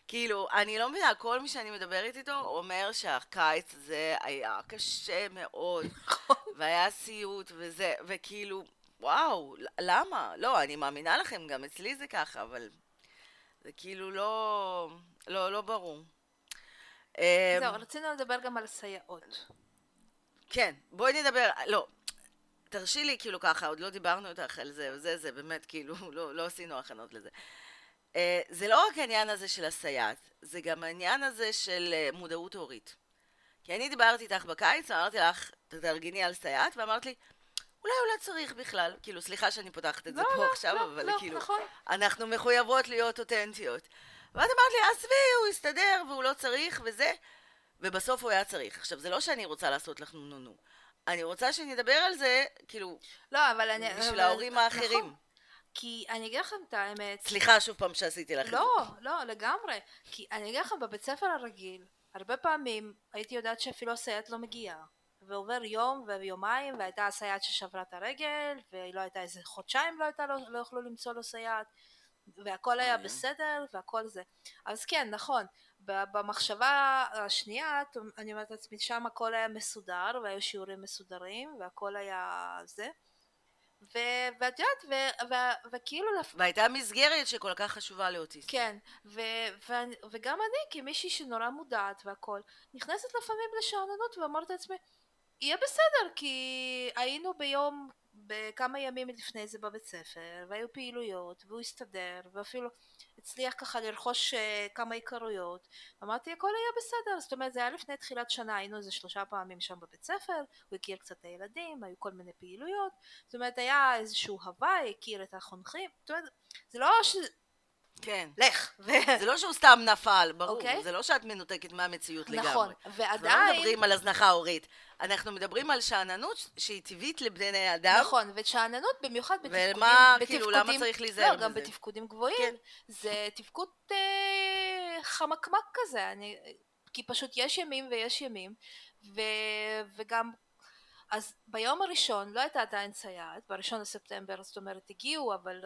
כאילו, אני לא מבינה, כל מי שאני מדברת איתו אומר שהקיץ הזה היה קשה מאוד, והיה סיוט וזה, וכאילו, וואו, למה? לא, אני מאמינה לכם, גם אצלי זה ככה, אבל זה כאילו לא, לא, לא ברור. אמ, זהו, רצינו לדבר גם על סייעות. כן, בואי נדבר, לא, תרשי לי כאילו ככה, עוד לא דיברנו איתך על זה וזה, זה באמת כאילו, לא, לא עשינו הכנות לזה. Uh, זה לא רק העניין הזה של הסייעת, זה גם העניין הזה של uh, מודעות הורית. כי אני דיברתי איתך בקיץ, ואמרתי לך, תתארגני על סייעת, ואמרת לי, אולי לא צריך בכלל. כאילו, סליחה שאני פותחת את זה לא, פה לא, עכשיו, לא, אבל לא, כאילו, נכון. אנחנו מחויבות להיות אותנטיות. ואת אמרת לי, עזבי, הוא יסתדר, והוא לא צריך, וזה, ובסוף הוא היה צריך. עכשיו, זה לא שאני רוצה לעשות לך נו נו נו. אני רוצה שנדבר על זה, כאילו, לא, אבל אני... בשביל אבל- ההורים האחרים. נכון. כי אני אגיד לכם את האמת. סליחה שוב פעם שעשיתי לך את זה. לא, לא, לגמרי. כי אני אגיד לכם, בבית ספר הרגיל, הרבה פעמים הייתי יודעת שאפילו הסייעת לא מגיעה. ועובר יום ויומיים, והייתה הסייעת ששברה את הרגל, והיא לא הייתה איזה חודשיים לא הייתה, לא, לא יכלו למצוא לו סייעת, והכל היה אוי. בסדר, והכל זה. אז כן, נכון, במחשבה השנייה, אני אומרת לעצמי, שם הכל היה מסודר, והיו שיעורים מסודרים, והכל היה זה. ו- ואת יודעת, ו- ו- וכאילו והייתה מסגרת שכל כך חשובה לאוטיסטים. כן, ו- ו- וגם אני כמישהי שנורא מודעת והכל, נכנסת לפעמים לשאננות ואומרת לעצמי, יהיה בסדר, כי היינו ביום, בכמה ימים לפני זה בבית ספר, והיו פעילויות, והוא הסתדר, ואפילו הצליח ככה לרכוש אה, כמה עיקרויות. אמרתי, הכל היה בסדר, זאת אומרת, זה היה לפני תחילת שנה, היינו איזה שלושה פעמים שם בבית ספר, הוא הכיר קצת את הילדים, היו כל מיני פעילויות, זאת אומרת, היה איזשהו הוואי, הכיר את החונכים, זאת אומרת, זה לא ש... כן. לך. זה לא שהוא סתם נפל, ברור. אוקיי. זה לא שאת מנותקת מהמציאות לגמרי. נכון, אנחנו לא ועדיין, מדברים על הזנחה הורית. אנחנו מדברים על שאננות שהיא טבעית לבני אדם. נכון, ושאננות במיוחד בתפקודים, ומה, בתפקודים, כאילו, למה צריך להיזהר לא, גם? בתפקודים גבוהים, כן. זה תפקוד אה, חמקמק כזה, אני, כי פשוט יש ימים ויש ימים, ו, וגם, אז ביום הראשון לא הייתה עדיין סייעת, בראשון לספטמבר, זאת אומרת, הגיעו, אבל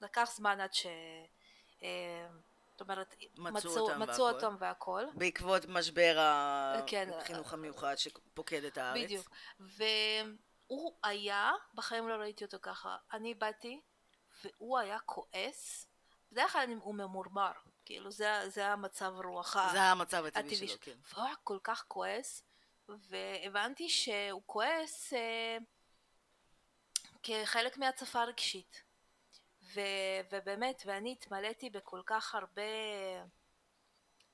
לקח זמן עד ש... אה, זאת אומרת, מצאו מצאו, אותם מצאו והכל. אותם והכל. בעקבות משבר כן. החינוך המיוחד שפוקד את הארץ. בדיוק. והוא היה, בחיים לא ראיתי אותו ככה. אני באתי, והוא היה כועס. בדרך כלל הוא ממורמר. כאילו, זה, זה המצב רוח זה המצב הטבעי שלו. כן. והוא היה כל כך כועס, והבנתי שהוא כועס, אה, כחלק מהצפה הרגשית. ו, ובאמת, ואני התמלאתי בכל כך הרבה...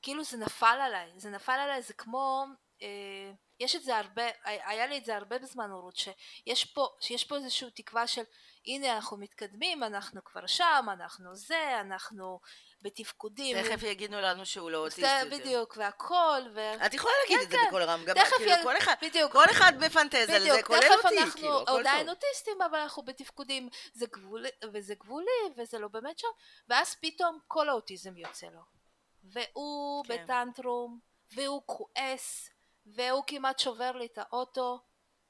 כאילו זה נפל עליי, זה נפל עליי, זה כמו... אה, יש את זה הרבה, היה לי את זה הרבה בזמן הורות, שיש פה, שיש פה איזושהי תקווה של הנה אנחנו מתקדמים, אנחנו כבר שם, אנחנו זה, אנחנו בתפקודים. תכף יגידו לנו שהוא לא אוטיסט יותר. בדיוק, והכל. ו... את יכולה להגיד כן, את זה כן. בקול רם, גם כאילו כל אחד, בדיוק. כל אחד מפנטז על זה, כולל אותי, אנחנו כאילו, הכל עדיין טוב. אוטיסטים, אבל אנחנו בתפקודים, זה גבולי, וזה גבולי, וזה לא באמת שם, ואז פתאום כל האוטיזם יוצא לו. והוא כן. בטנטרום, והוא כועס, והוא כמעט שובר לי את האוטו,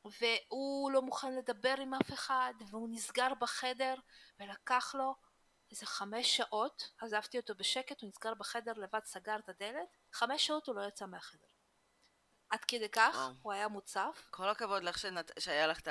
והוא לא מוכן לדבר עם אף אחד, והוא נסגר בחדר, ולקח לו איזה חמש שעות, עזבתי אותו בשקט, הוא נסגר בחדר לבד, סגר את הדלת, חמש שעות הוא לא יצא מהחדר. עד כדי כך, וואו. הוא היה מוצף, כל הכבוד לך שנת... שהיה לך את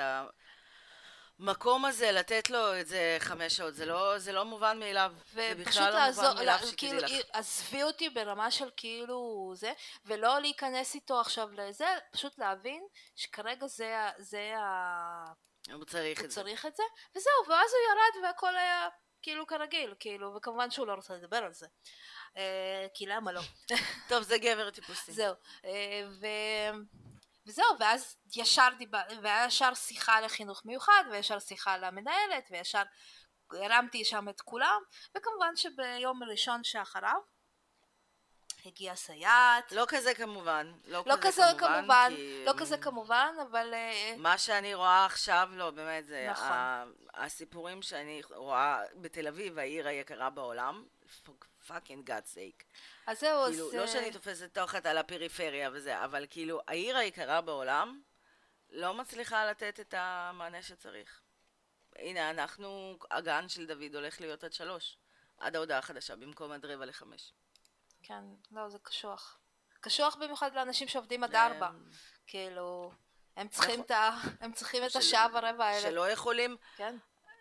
המקום הזה, לתת לו את זה חמש שעות, זה לא, זה לא מובן מאליו. זה ופשוט בכלל לא לעזור, מובן שתדעי כאילו, לך. עזבי אותי ברמה של כאילו זה, ולא להיכנס איתו עכשיו לזה, פשוט להבין שכרגע זה, זה ה... הוא צריך הוא את זה. צריך את זה, וזהו, ואז הוא ירד והכל היה כאילו כרגיל, כאילו, וכמובן שהוא לא רוצה לדבר על זה. אה, כי למה לא? טוב, זה גבר טיפוסי. זהו. אה, ו... וזהו, ואז ישר דיבר, והיה ישר שיחה לחינוך מיוחד, וישר שיחה למנהלת, וישר הרמתי שם את כולם, וכמובן שביום הראשון שאחריו הגיעה סייעת, לא כזה כמובן. לא, לא כזה כמובן, כי- לא כזה כמובן, אבל אה, מה שאני רואה עכשיו, לא, באמת, זה... נכון. ה- הסיפורים שאני רואה בתל אביב, העיר היקרה בעולם, fucking god sake. אז זהו, כאילו, אז... לא אה, שאני תופסת תחת על הפריפריה וזה, אבל כאילו, העיר היקרה בעולם לא מצליחה לתת את המענה שצריך. הנה, אנחנו, הגן של דוד הולך להיות עד שלוש, עד ההודעה החדשה, במקום עד רבע לחמש. כן, לא, זה קשוח. קשוח במיוחד לאנשים שעובדים עד ארבע. כאילו, הם צריכים נכון. את ה... הם צריכים את השעה ורבע האלה. שלא יכולים, כן,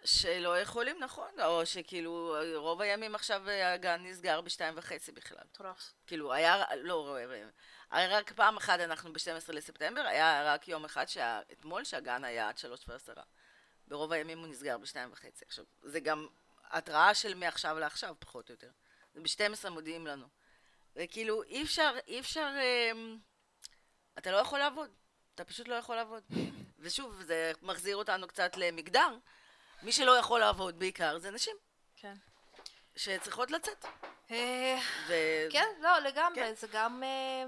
שלא יכולים, נכון, או שכאילו, רוב הימים עכשיו הגן נסגר בשתיים וחצי בכלל. מטורף. כאילו, היה, לא, היה רק פעם אחת, אנחנו ב-12 לספטמבר, היה רק יום אחד, שה- אתמול שהגן היה עד שלוש ועשרה. ברוב הימים הוא נסגר בשתיים וחצי. עכשיו, זה גם התראה של מעכשיו לעכשיו, פחות או יותר. זה ב-12 מודיעים לנו. וכאילו, אי אפשר, אי אפשר, אמ, אתה לא יכול לעבוד. אתה פשוט לא יכול לעבוד. ושוב, זה מחזיר אותנו קצת למגדר. מי שלא יכול לעבוד בעיקר זה נשים, כן. שצריכות לצאת. אה, ו... כן, לא, לגמרי, כן. זה גם... אה,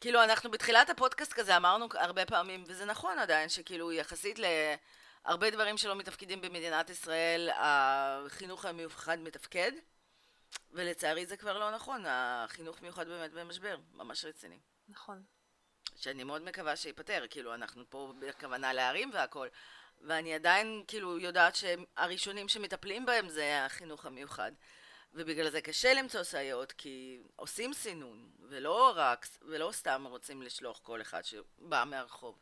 כאילו, אנחנו בתחילת הפודקאסט כזה אמרנו הרבה פעמים, וזה נכון עדיין, שכאילו יחסית להרבה דברים שלא מתפקדים במדינת ישראל, החינוך המיוחד מתפקד, ולצערי זה כבר לא נכון, החינוך מיוחד באמת במשבר, ממש רציני. נכון. שאני מאוד מקווה שייפתר, כאילו, אנחנו פה בכוונה להרים והכל, ואני עדיין, כאילו, יודעת שהראשונים שמטפלים בהם זה החינוך המיוחד. ובגלל זה קשה למצוא סייעות, כי עושים סינון, ולא רק, ולא סתם רוצים לשלוח כל אחד שבא מהרחוב.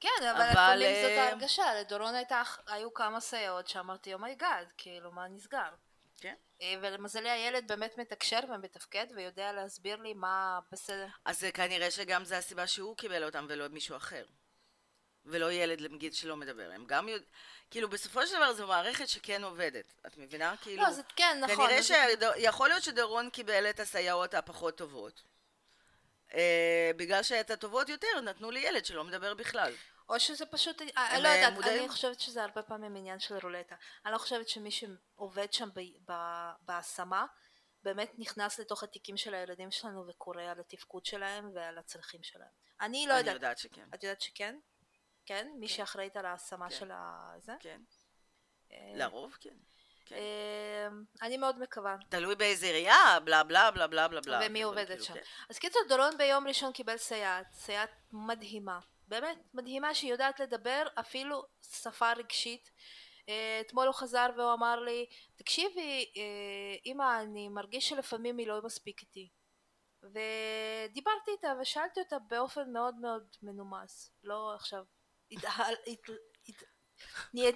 כן, אבל אבל, לפעמים זאת אה, ההרגשה. לדורון הייתה, היו כמה סייעות שאמרתי, oh my god, כאילו, מה נסגר? כן. אה, ולמזלי הילד באמת מתקשר ומתפקד ויודע להסביר לי מה בסדר. אז זה כנראה שגם זה הסיבה שהוא קיבל אותם ולא מישהו אחר. ולא ילד נגיד שלא מדבר. הם גם יודע... כאילו בסופו של דבר זו מערכת שכן עובדת. את מבינה? כאילו... לא, זה כן, נכון. כנראה שיכול להיות שדורון קיבל את הסייעות הפחות טובות. אה, בגלל שאת הטובות יותר נתנו לילד שלא מדבר בכלל. או שזה פשוט, אני הם, לא אה, יודעת, מודעים? אני חושבת שזה הרבה פעמים עניין של רולטה. אני לא חושבת שמי שעובד שם בהשמה, באמת נכנס לתוך התיקים של הילדים שלנו וקורא על התפקוד שלהם ועל הצרכים שלהם. אני לא אני יודעת, יודעת שכן. את יודעת שכן? כן? מי שאחראית על ההשמה כן. של ה... זה? כן. אה, לרוב כן. כן. אה, אני מאוד מקווה. תלוי באיזה עירייה, בלה בלה בלה בלה בלה בלה. ומי אבל עובדת כאילו, שם. כן. אז קיצור, דורון ביום ראשון קיבל סייעת, סייעת מדהימה, באמת מדהימה שהיא יודעת לדבר אפילו שפה רגשית. אה, אתמול הוא חזר והוא אמר לי, תקשיבי, אה, אמא, אני מרגיש שלפעמים היא לא מספיק איתי. ודיברתי איתה ושאלתי אותה באופן מאוד מאוד מנומס, לא עכשיו,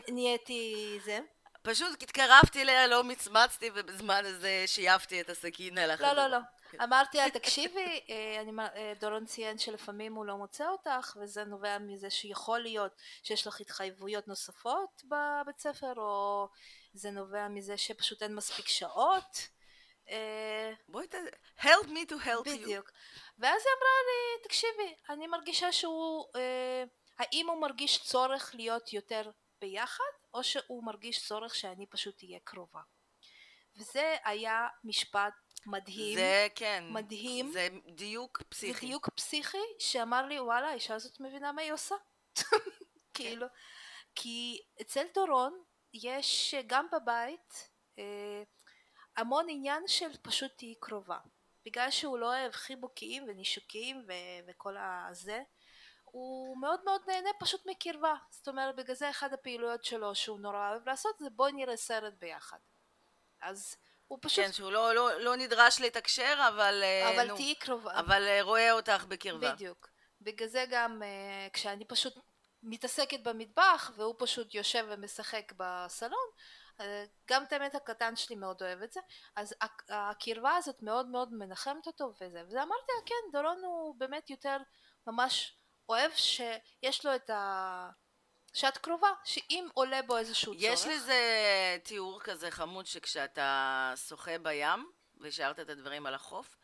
נהייתי זה. פשוט התקרבתי אליה, לא מצמצתי, ובזמן הזה שייפתי את הסכין על החלום. לא, לא, לא. אמרתי לה, תקשיבי, אה, אני, אה, דורון ציין שלפעמים הוא לא מוצא אותך, וזה נובע מזה שיכול להיות שיש לך התחייבויות נוספות בבית ספר, או זה נובע מזה שפשוט אין מספיק שעות. אה, בואי ת... help me to help בדיוק. you. בדיוק. ואז היא אמרה לי, תקשיבי, אני מרגישה שהוא, האם הוא מרגיש צורך להיות יותר ביחד, או שהוא מרגיש צורך שאני פשוט אהיה קרובה. וזה היה משפט מדהים. זה כן. מדהים. זה דיוק פסיכי. זה דיוק פסיכי שאמר לי וואלה האישה הזאת מבינה מה היא עושה. כאילו. כי אצל דורון יש גם בבית אה, המון עניין של פשוט תהיי קרובה. בגלל שהוא לא אוהב חיבוקים ונישוקים ו- וכל הזה, הוא מאוד מאוד נהנה פשוט מקרבה. זאת אומרת, בגלל זה אחת הפעילויות שלו שהוא נורא אוהב לעשות זה בואי נראה סרט ביחד. אז הוא פשוט... כן, שהוא לא, לא, לא נדרש לתקשר, אבל... אה, אבל נו, תהיי קרובה. אבל אה, רואה אותך בקרבה. בדיוק. בגלל זה גם uh, כשאני פשוט מתעסקת במטבח והוא פשוט יושב ומשחק בסלון, גם את האמת הקטן שלי מאוד אוהב את זה, אז הקרבה הזאת מאוד מאוד מנחמת אותו וזה. וזה אמרתי לה, כן, דורון הוא באמת יותר ממש אוהב שיש לו את ה... שאת קרובה, שאם עולה בו איזשהו צורך... יש לזה תיאור כזה חמוד שכשאתה שוחה בים והשארת את הדברים על החוף,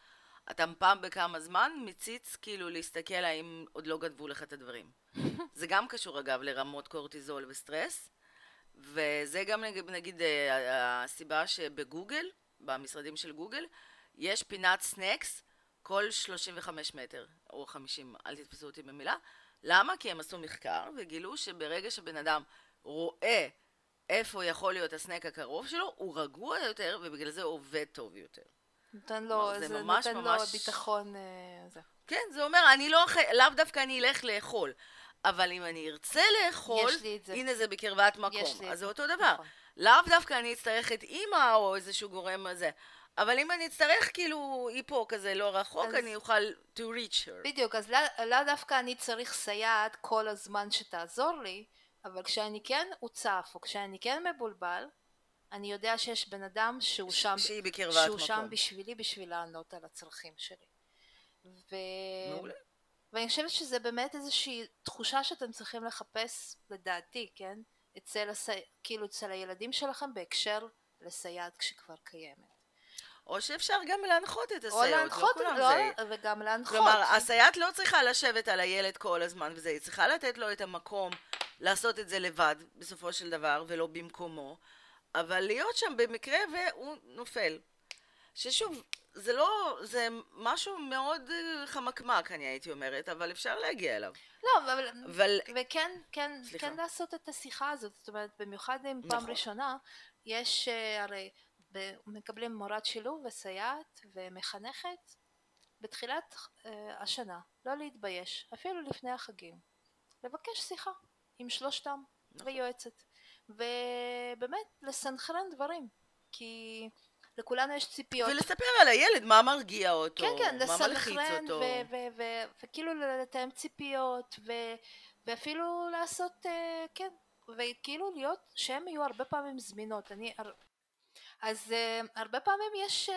אתה פעם בכמה זמן מציץ כאילו להסתכל האם עוד לא גנבו לך את הדברים. זה גם קשור אגב לרמות קורטיזול וסטרס, וזה גם נגיד, נגיד אה, הסיבה שבגוגל, במשרדים של גוגל, יש פינת snacks כל 35 מטר, או 50, אל תתפסו אותי במילה, למה? כי הם עשו מחקר וגילו שברגע שבן אדם רואה איפה יכול להיות ה snack הקרוב שלו, הוא רגוע יותר ובגלל זה הוא עובד טוב יותר. נותן לו, זה, זה ממש, נותן ממש... לו ביטחון... אה, זה. כן, זה אומר, אני לא, לאו דווקא אני אלך לאכול, אבל אם אני ארצה לאכול, זה. הנה זה בקרבת מקום, אז זה אותו דבר. נכון. לאו דווקא אני אצטרך את אימא או איזשהו גורם הזה. אבל אם אני אצטרך כאילו היא פה כזה לא רחוק, אז... אני אוכל to reach her. בדיוק, אז לא, לא דווקא אני צריך סייעת כל הזמן שתעזור לי, אבל כשאני כן הוצף, או כשאני כן מבולבל, אני יודע שיש בן אדם שהוא ש- שם, שהיא בקרבת שהוא מקום. שם בשבילי, בשביל לענות על הצרכים שלי. ו... מעולה. ואני חושבת שזה באמת איזושהי תחושה שאתם צריכים לחפש, לדעתי, כן? אצל, הסי... כאילו אצל הילדים שלכם בהקשר לסייעת כשכבר קיימת. או שאפשר גם להנחות את הסייעות, או להנחות, לא, לא זה... וגם להנחות. כלומר, הסייעת לא צריכה לשבת על הילד כל הזמן וזה, היא צריכה לתת לו את המקום לעשות את זה לבד, בסופו של דבר, ולא במקומו, אבל להיות שם במקרה והוא נופל. ששוב, זה לא, זה משהו מאוד אה, חמקמק, אני הייתי אומרת, אבל אפשר להגיע אליו. לא, אבל, אבל... וכן, כן, כן לעשות את השיחה הזאת, זאת אומרת, במיוחד אם נכון. פעם ראשונה, יש אה, הרי מקבלים מורת שילוב וסייעת ומחנכת בתחילת uh, השנה, לא להתבייש, אפילו לפני החגים, לבקש שיחה עם שלושתם נכון. ויועצת, ובאמת לסנכרן דברים, כי לכולנו יש ציפיות. ולספר על הילד, מה מרגיע אותו, כן, כן, מה מלחיץ אותו. וכאילו לתאם ציפיות, ואפילו לעשות, uh, כן, וכאילו להיות, שהן יהיו הרבה פעמים זמינות. אני אז uh, הרבה פעמים יש... Uh,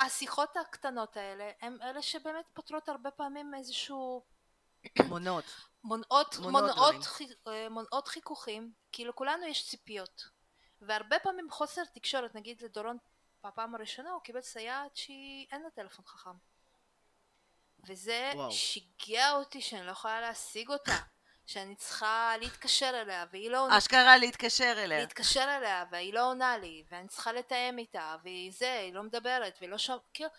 השיחות הקטנות האלה הם אלה שבאמת פותרות הרבה פעמים איזשהו... מונעות. מונעות, מונעות, אה, מונעות חיכוכים, כי לכולנו יש ציפיות. והרבה פעמים חוסר תקשורת, נגיד לדורון בפעם הראשונה הוא קיבל סייעת שאין לה טלפון חכם. וזה וואו. שיגע אותי שאני לא יכולה להשיג אותה. שאני צריכה להתקשר אליה והיא לא עונה. אשכרה להתקשר אליה. להתקשר אליה והיא לא עונה לי ואני צריכה לתאם איתה והיא זה, היא לא מדברת והיא לא שם, כאילו,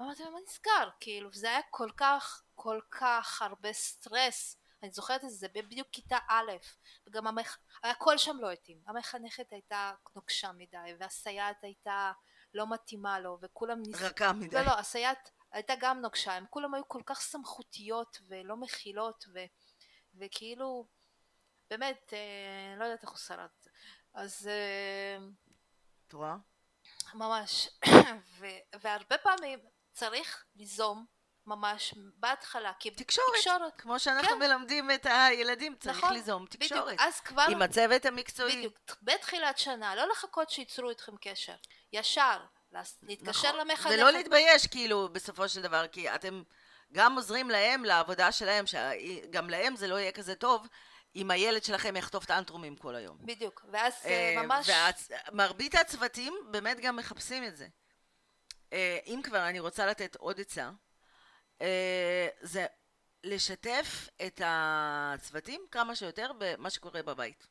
אמרתי לה מה נסגר, כאילו, זה היה כל כך, כל כך הרבה סטרס. אני זוכרת את זה, זה בדיוק כיתה א', וגם המח... הכל שם לא התאים. המחנכת הייתה נוקשה מדי, והסייעת הייתה לא מתאימה לו, וכולם ניסו... רכה מדי. לא, לא, הסייעת הייתה גם נוקשה, הם כולם היו כל כך סמכותיות ולא מכילות, ו... וכאילו, באמת, אה, לא יודעת איך הוא שרד. אז... אה, את רואה? ממש. ו- והרבה פעמים צריך ליזום ממש בהתחלה, כי תקשורת, תקשורת. כמו שאנחנו כן. מלמדים את הילדים, צריך נכון, ליזום תקשורת. בדיוק, אז כבר, עם הצוות המקצועי. בדיוק, בתחילת שנה, לא לחכות שייצרו איתכם קשר, ישר, להתקשר נכון. למחנכת. ולא להתבייש, כאילו, בסופו של דבר, כי אתם גם עוזרים להם לעבודה שלהם, שגם להם זה לא יהיה כזה טוב, אם הילד שלכם יחטוף טנטרומים כל היום. בדיוק, ואז אה, אה, ממש, ומרבית הצוותים באמת גם מחפשים את זה. אה, אם כבר אני רוצה לתת עוד עצה, זה לשתף את הצוותים כמה שיותר במה שקורה בבית.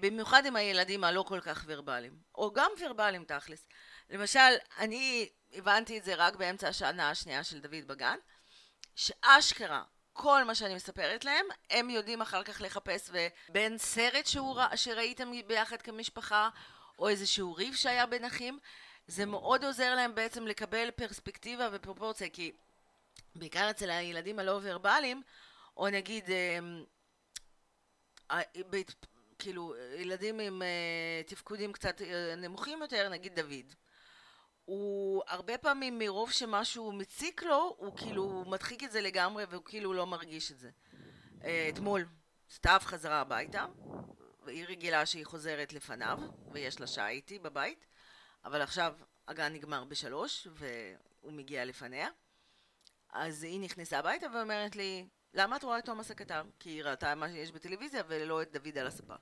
במיוחד עם הילדים הלא כל כך ורבליים, או גם ורבליים תכלס. למשל, אני הבנתי את זה רק באמצע השנה השנייה של דוד בגן, שאשכרה כל מה שאני מספרת להם, הם יודעים אחר כך לחפש ובין סרט שהוא, רא- שראיתם ביחד כמשפחה, או איזשהו ריב שהיה בין אחים, זה מאוד עוזר להם בעצם לקבל פרספקטיבה ופרופורציה, כי בעיקר אצל הילדים הלא ורבליים, או נגיד, אמ, ה- בית- כאילו, ילדים עם אה, תפקודים קצת אה, נמוכים יותר, נגיד דוד. הוא הרבה פעמים מרוב שמשהו מציק לו, הוא כאילו מדחיק את זה לגמרי והוא כאילו לא מרגיש את זה. אה, אתמול סתיו חזרה הביתה, והיא רגילה שהיא חוזרת לפניו, ויש לה שעה איתי בבית, אבל עכשיו הגן נגמר בשלוש, והוא מגיע לפניה. אז היא נכנסה הביתה ואומרת לי, למה את רואה את תומאס הקטן? כי היא ראתה מה שיש בטלוויזיה ולא את דוד על הספה.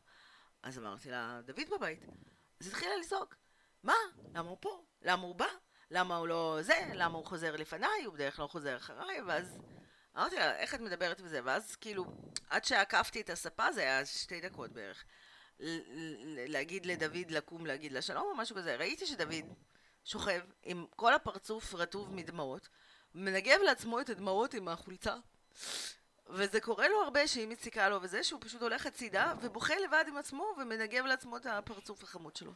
אז אמרתי לה, דוד בבית. אז התחילה לזעוק. מה? למה הוא פה? למה הוא בא? למה הוא לא זה? למה הוא חוזר לפניי? הוא בדרך כלל חוזר אחריי? ואז אמרתי לה, איך את מדברת בזה? ואז כאילו, עד שעקפתי את הספה זה היה שתי דקות בערך. להגיד לדוד לקום להגיד לה שלום או משהו כזה. ראיתי שדוד שוכב עם כל הפרצוף רטוב מדמעות, מנגב לעצמו את הדמעות עם החולצה. וזה קורה לו הרבה שהיא מציקה לו וזה, שהוא פשוט הולך הצידה ובוכה לבד עם עצמו ומנגב לעצמו את הפרצוף החמוד שלו.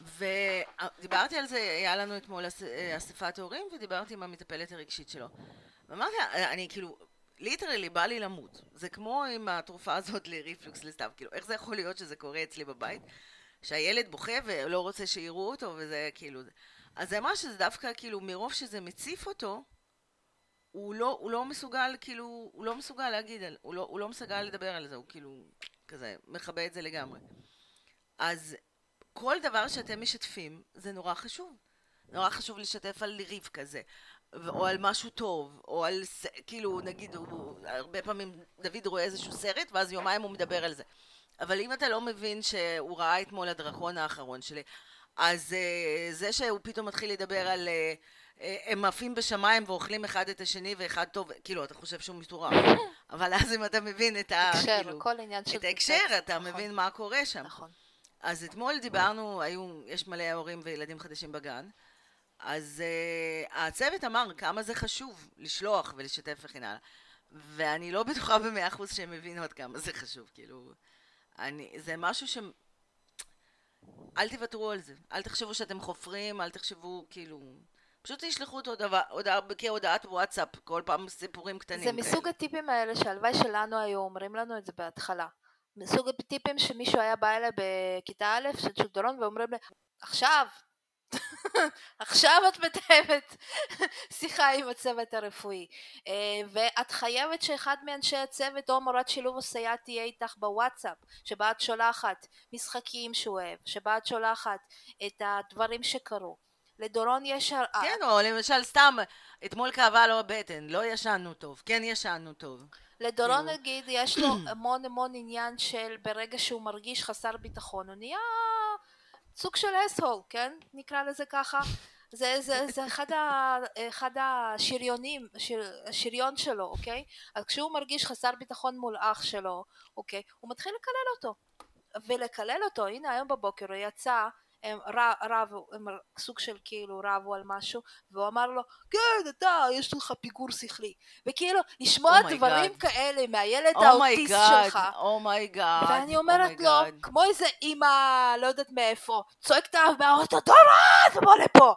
ודיברתי על זה, היה לנו אתמול אס- אספת הורים ודיברתי עם המטפלת הרגשית שלו. ואמרתי לה, אני כאילו, literally בא לי למות. זה כמו עם התרופה הזאת לריפלוקס לסתיו, כאילו, איך זה יכול להיות שזה קורה אצלי בבית? שהילד בוכה ולא רוצה שיראו אותו וזה כאילו... אז זה אמר שזה דווקא כאילו, מרוב שזה מציף אותו, הוא לא, הוא לא מסוגל, כאילו, הוא לא מסוגל להגיד, הוא לא, הוא לא מסוגל לדבר על זה, הוא כאילו, כזה, מכבה את זה לגמרי. אז כל דבר שאתם משתפים, זה נורא חשוב. נורא חשוב לשתף על ריב כזה, או על משהו טוב, או על, כאילו, נגיד, הוא, הרבה פעמים דוד רואה איזשהו סרט, ואז יומיים הוא מדבר על זה. אבל אם אתה לא מבין שהוא ראה אתמול הדרקון האחרון שלי, אז uh, זה שהוא פתאום מתחיל לדבר על... Uh, הם עפים בשמיים ואוכלים אחד את השני ואחד טוב, כאילו, אתה חושב שהוא מטורף. אבל אז אם אתה מבין את ה... הקשר, כאילו, כל עניין של... את ההקשר, אתה נכון, מבין מה קורה שם. נכון. אז אתמול דיברנו, היו, יש מלא הורים וילדים חדשים בגן, אז uh, הצוות אמר כמה זה חשוב לשלוח ולשתף וכן הלאה. ואני לא בטוחה במאה אחוז שהם הבינו עד כמה זה חשוב, כאילו... אני, זה משהו ש... אל תוותרו על זה. אל תחשבו שאתם חופרים, אל תחשבו, כאילו... פשוט תשלחו את הודעה, הודעה, כהודעת וואטסאפ, כל פעם סיפורים קטנים. זה מסוג הטיפים האלה שהלוואי שלנו היו אומרים לנו את זה בהתחלה. מסוג הטיפים שמישהו היה בא אליי בכיתה א' של צ'ודרון ואומרים לי עכשיו עכשיו את מתאמת שיחה עם הצוות הרפואי אה, ואת חייבת שאחד מאנשי הצוות או מורת שילוב או סייעת תהיה איתך בוואטסאפ שבה את שולחת משחקים שהוא אוהב שבה את שולחת את הדברים שקרו לדורון יש... כן, או למשל סתם, אתמול כאבה לו הבטן, לא ישנו טוב, כן ישנו טוב. לדורון כאילו. נגיד יש לו המון המון עניין של ברגע שהוא מרגיש חסר ביטחון הוא נהיה סוג של אס-הול, כן? נקרא לזה ככה. זה, זה, זה אחד, ה, אחד השריונים, שיר, השריון שלו, אוקיי? אז כשהוא מרגיש חסר ביטחון מול אח שלו, אוקיי? הוא מתחיל לקלל אותו. ולקלל אותו, הנה היום בבוקר הוא יצא, הם רב, רבו, הם סוג של כאילו רבו על משהו, והוא אמר לו, כן, אתה, יש לך פיגור שכלי. וכאילו, לשמוע Oh דברים God. כאלה מהילד oh my god, האוטיסט שלך, אומייגאד. ואני אומרת לו, oh my god. כמו איזה אימא, לא יודעת מאיפה, צועקת עליו מהאוטו, דורון, בוא לפה.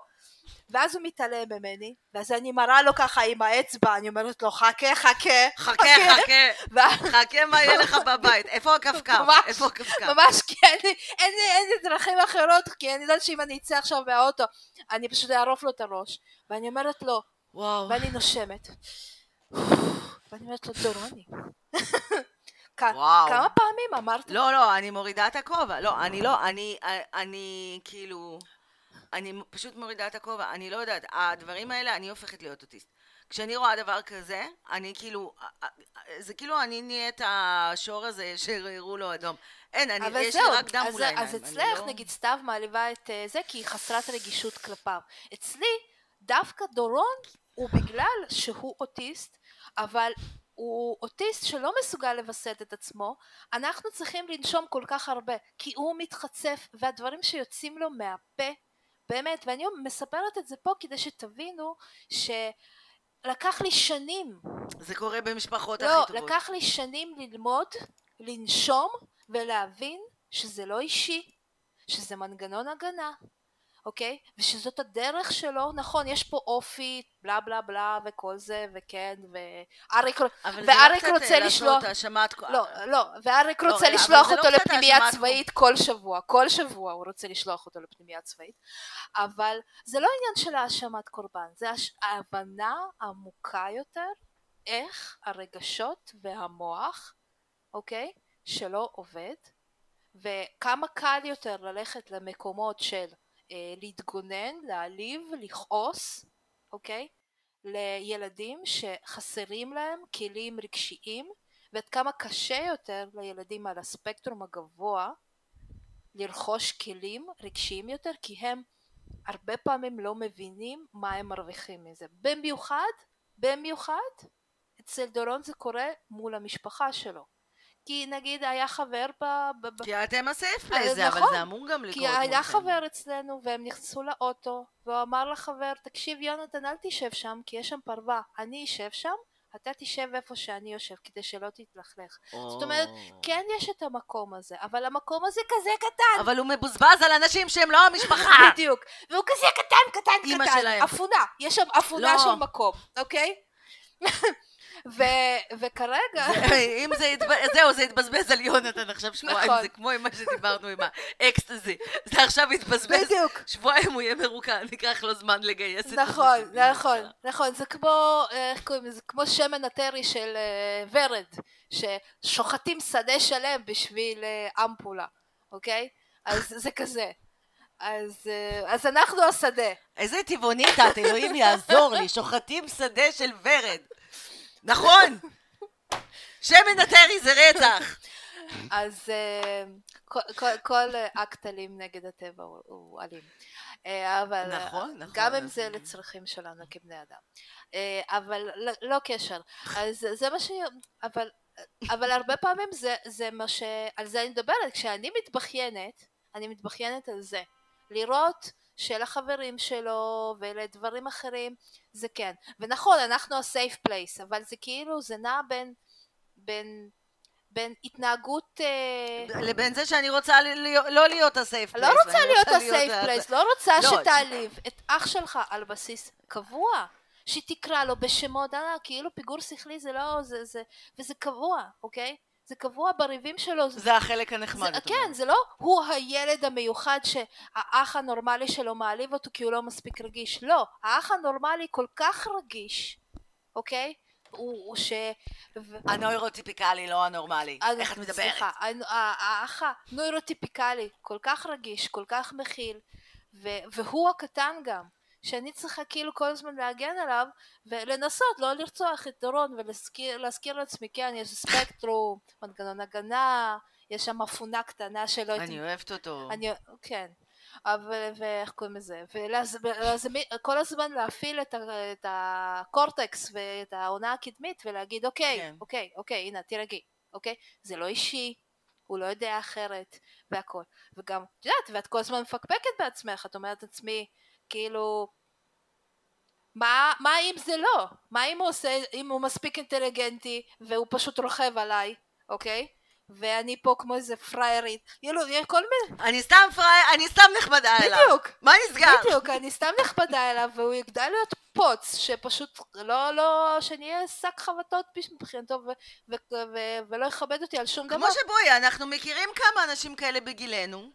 ואז הוא מתעלם ממני, ואז אני מראה לו ככה עם האצבע, אני אומרת לו, חכה, חכה, חכה, חכה, ואז חכה מה יהיה לך בבית. איפה? ממש, איפה הכפכף? ממש כי אין לי, דרכים אחרות, כי אני יודעת שאם אני אצא עכשיו מהאוטו, אני פשוט אערוף לו את הראש. ואני אומרת לו, וואו. ואני נושמת. ואני אומרת לו, דורוני. וואו. כמה פעמים אמרת? לא, לא, אני מורידה את הכובע. לא, אני לא, אני, אני כאילו... אני פשוט מורידה את הכובע. אני לא יודעת, הדברים האלה, אני הופכת להיות אוטיסט. כשאני רואה דבר כזה, אני כאילו... זה כאילו אני נהיית השור הזה שהראו לו אדום. אין, אני, יש לי רק דם מול העיניים. אז אצלך לא- נגיד סתיו מעליבה את אה, זה כי היא חסרת רגישות כלפיו. אצלי דווקא דורון הוא בגלל שהוא אוטיסט, אבל הוא אוטיסט שלא מסוגל לווסת את עצמו, אנחנו צריכים לנשום כל כך הרבה, כי הוא מתחצף והדברים שיוצאים לו מהפה, באמת, ואני מספרת את זה פה כדי שתבינו שלקח לי שנים זה קורה במשפחות לא, הכי טובות. לקח לי שנים ללמוד, לנשום ולהבין שזה לא אישי, שזה מנגנון הגנה, אוקיי? ושזאת הדרך שלו, נכון, יש פה אופי, בלה בלה בלה וכל זה, וכן, ואריק, אבל ואריק לא רוצה לשלוח-. כ- לא, לא, ואריק לא, רוצה רגע, לשלוח לא אותו קצת לפנימייה צבאית כל שבוע, כל שבוע הוא רוצה לשלוח אותו לפנימייה צבאית, אבל זה לא עניין של האשמת קורבן, זה הש- ההבנה עמוקה יותר איך הרגשות והמוח, אוקיי, שלא עובד, וכמה קל יותר ללכת למקומות של להתגונן, להעליב, לכעוס, אוקיי? לילדים שחסרים להם כלים רגשיים ועד כמה קשה יותר לילדים על הספקטרום הגבוה לרכוש כלים רגשיים יותר כי הם הרבה פעמים לא מבינים מה הם מרוויחים מזה. במיוחד, במיוחד אצל דורון זה קורה מול המשפחה שלו. כי נגיד היה חבר ב... ב, ב כי אתם הסייף אה, אבל נכון. זה אמור גם לקרות כי היה מולכם. חבר אצלנו והם נכנסו לאוטו והוא אמר לחבר תקשיב יונתן אל תשב שם כי יש שם פרווה אני אשב שם אתה תשב איפה שאני יושב כדי שלא תתלכלך זאת אומרת, או. כן יש את המקום הזה אבל המקום הזה כזה קטן אבל הוא מבוזבז על אנשים שהם לא המשפחה. בדיוק והוא כזה קטן קטן קטן שלהם. אפונה יש שם אפונה לא. של מקום אוקיי ו- וכרגע אם זה יתבזבז, זהו, זה יתבזבז על יונתן עכשיו שבועיים, נכון. זה כמו עם מה שדיברנו עם האקסטזי. זה עכשיו יתבזבז, שבועיים הוא יהיה מרוקן, ייקח לו זמן לגייס את נכון, המשאבים נכון, שלו. נכון, זה כמו, איך קוראים לזה, כמו שמן הטרי של אה, ורד, ששוחטים שדה שלם בשביל אה, אמפולה, אוקיי? אז זה כזה. אז, אה, אז אנחנו השדה. איזה טבעונית את, אלוהים יעזור לי, שוחטים שדה של ורד. נכון! שמן הטרי זה רצח! אז אה, כל, כל, כל אקט אלים נגד הטבע הוא, הוא אלים. אה, אבל אה, נכון, נכון, גם אם זה לצרכים שלנו כבני אדם. אבל לא, לא קשר. אז זה מה ש... אבל, אבל הרבה פעמים זה, זה מה ש... על זה אני מדברת. כשאני מתבכיינת, אני מתבכיינת על זה. לראות שלחברים שלו ולדברים אחרים זה כן. ונכון, אנחנו ה-safe place, אבל זה כאילו, זה נע בין... בין בין התנהגות אה, לבין זה שאני רוצה להיות- לא להיות ה safe place. לא רוצה להיות ה-safe ה- place, לא רוצה לא, שתעליב את אח שלך על בסיס קבוע, שתקרא לו בשמות, אה, כאילו פיגור שכלי זה לא, זה, זה, וזה קבוע, אוקיי? זה קבוע בריבים שלו, זה, זה החלק הנחמד. זה, כן, אומרת. זה לא הוא הילד המיוחד שהאח הנורמלי שלו מעליב אותו כי הוא לא מספיק רגיש, לא, האח הנורמלי כל כך רגיש, אוקיי? הוא, הוא ש... הנוירוטיפיקלי, לא הנורמלי. איך את מדברת? סליחה, האח הנוירוטיפיקלי, כל כך רגיש, כל כך מכיל, ו- והוא הקטן גם, שאני צריכה כאילו כל הזמן להגן עליו, ולנסות לא לרצוח את דורון, ולהזכיר להזכיר לעצמי, כן, יש ספקטרום, מנגנון הגנה, יש שם אפונה קטנה שלא... אני אוהבת אותו. אני, כן. אבל, ואיך קוראים לזה? וכל הזמן להפעיל את, ה, את הקורטקס ואת העונה הקדמית ולהגיד אוקיי, כן. אוקיי, אוקיי, הנה תירגעי, אוקיי? זה לא אישי, הוא לא יודע אחרת, והכל. וגם, את יודעת, ואת כל הזמן מפקפקת בעצמך, את אומרת לעצמי, כאילו, מה, מה אם זה לא? מה אם הוא עושה, אם הוא מספיק אינטליגנטי והוא פשוט רוכב עליי, אוקיי? ואני פה כמו איזה פריירית, כאילו, יש כל מיני, אני סתם פראייר, אני סתם נחמדה אליו. בדיוק, מה נסגר? בדיוק, אני סתם נכבדה אליו והוא יגדל להיות פוץ שפשוט לא, לא, שאני אהיה שק חבטות מבחינתו ו- ו- ו- ולא יכבד אותי על שום דבר. כמו שבואי, אנחנו מכירים כמה אנשים כאלה בגילנו,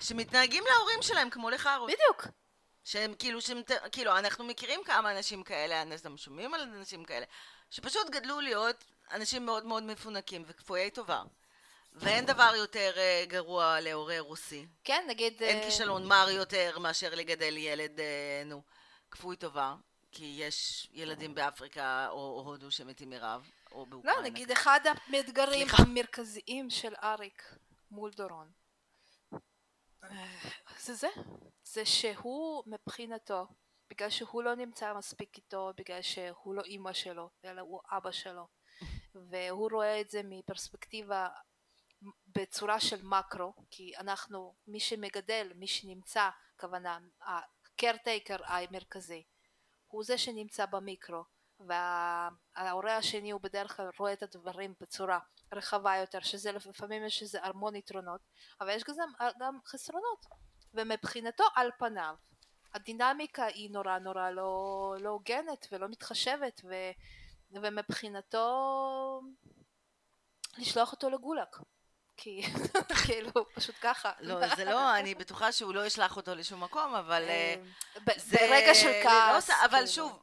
שמתנהגים להורים שלהם כמו לחארות. בדיוק, שהם כאילו, שהם, כאילו, אנחנו מכירים כמה אנשים כאלה, אנחנו שומעים על אנשים כאלה, שפשוט גדלו להיות אנשים מאוד מאוד מפונקים וכפויי טובה. ואין דבר יותר uh, גרוע להורה רוסי. כן, נגיד... אין uh... כישלון מר יותר מאשר לגדל ילד, uh, נו, כפוי טובה, כי יש ילדים באפריקה או, או הודו שמתים מרעב, או באוקראינה. לא, נגיד אחד האתגרים המרכזיים של אריק מול דורון. זה זה, זה שהוא מבחינתו, בגלל שהוא לא נמצא מספיק איתו, בגלל שהוא לא אימא שלו, אלא הוא אבא שלו, והוא רואה את זה מפרספקטיבה בצורה של מקרו, כי אנחנו, מי שמגדל, מי שנמצא, כוונה, הקרטייקר המרכזי, הוא זה שנמצא במיקרו, וההורה השני הוא בדרך כלל רואה את הדברים בצורה רחבה יותר, שזה לפעמים יש איזה המון יתרונות, אבל יש גם, גם חסרונות, ומבחינתו על פניו הדינמיקה היא נורא נורא לא, לא הוגנת ולא מתחשבת ו, ומבחינתו לשלוח אותו לגולק כי כאילו פשוט ככה. לא, זה לא, אני בטוחה שהוא לא ישלח אותו לשום מקום, אבל אה, זה... ברגע של לא כעס. אבל כאילו. שוב,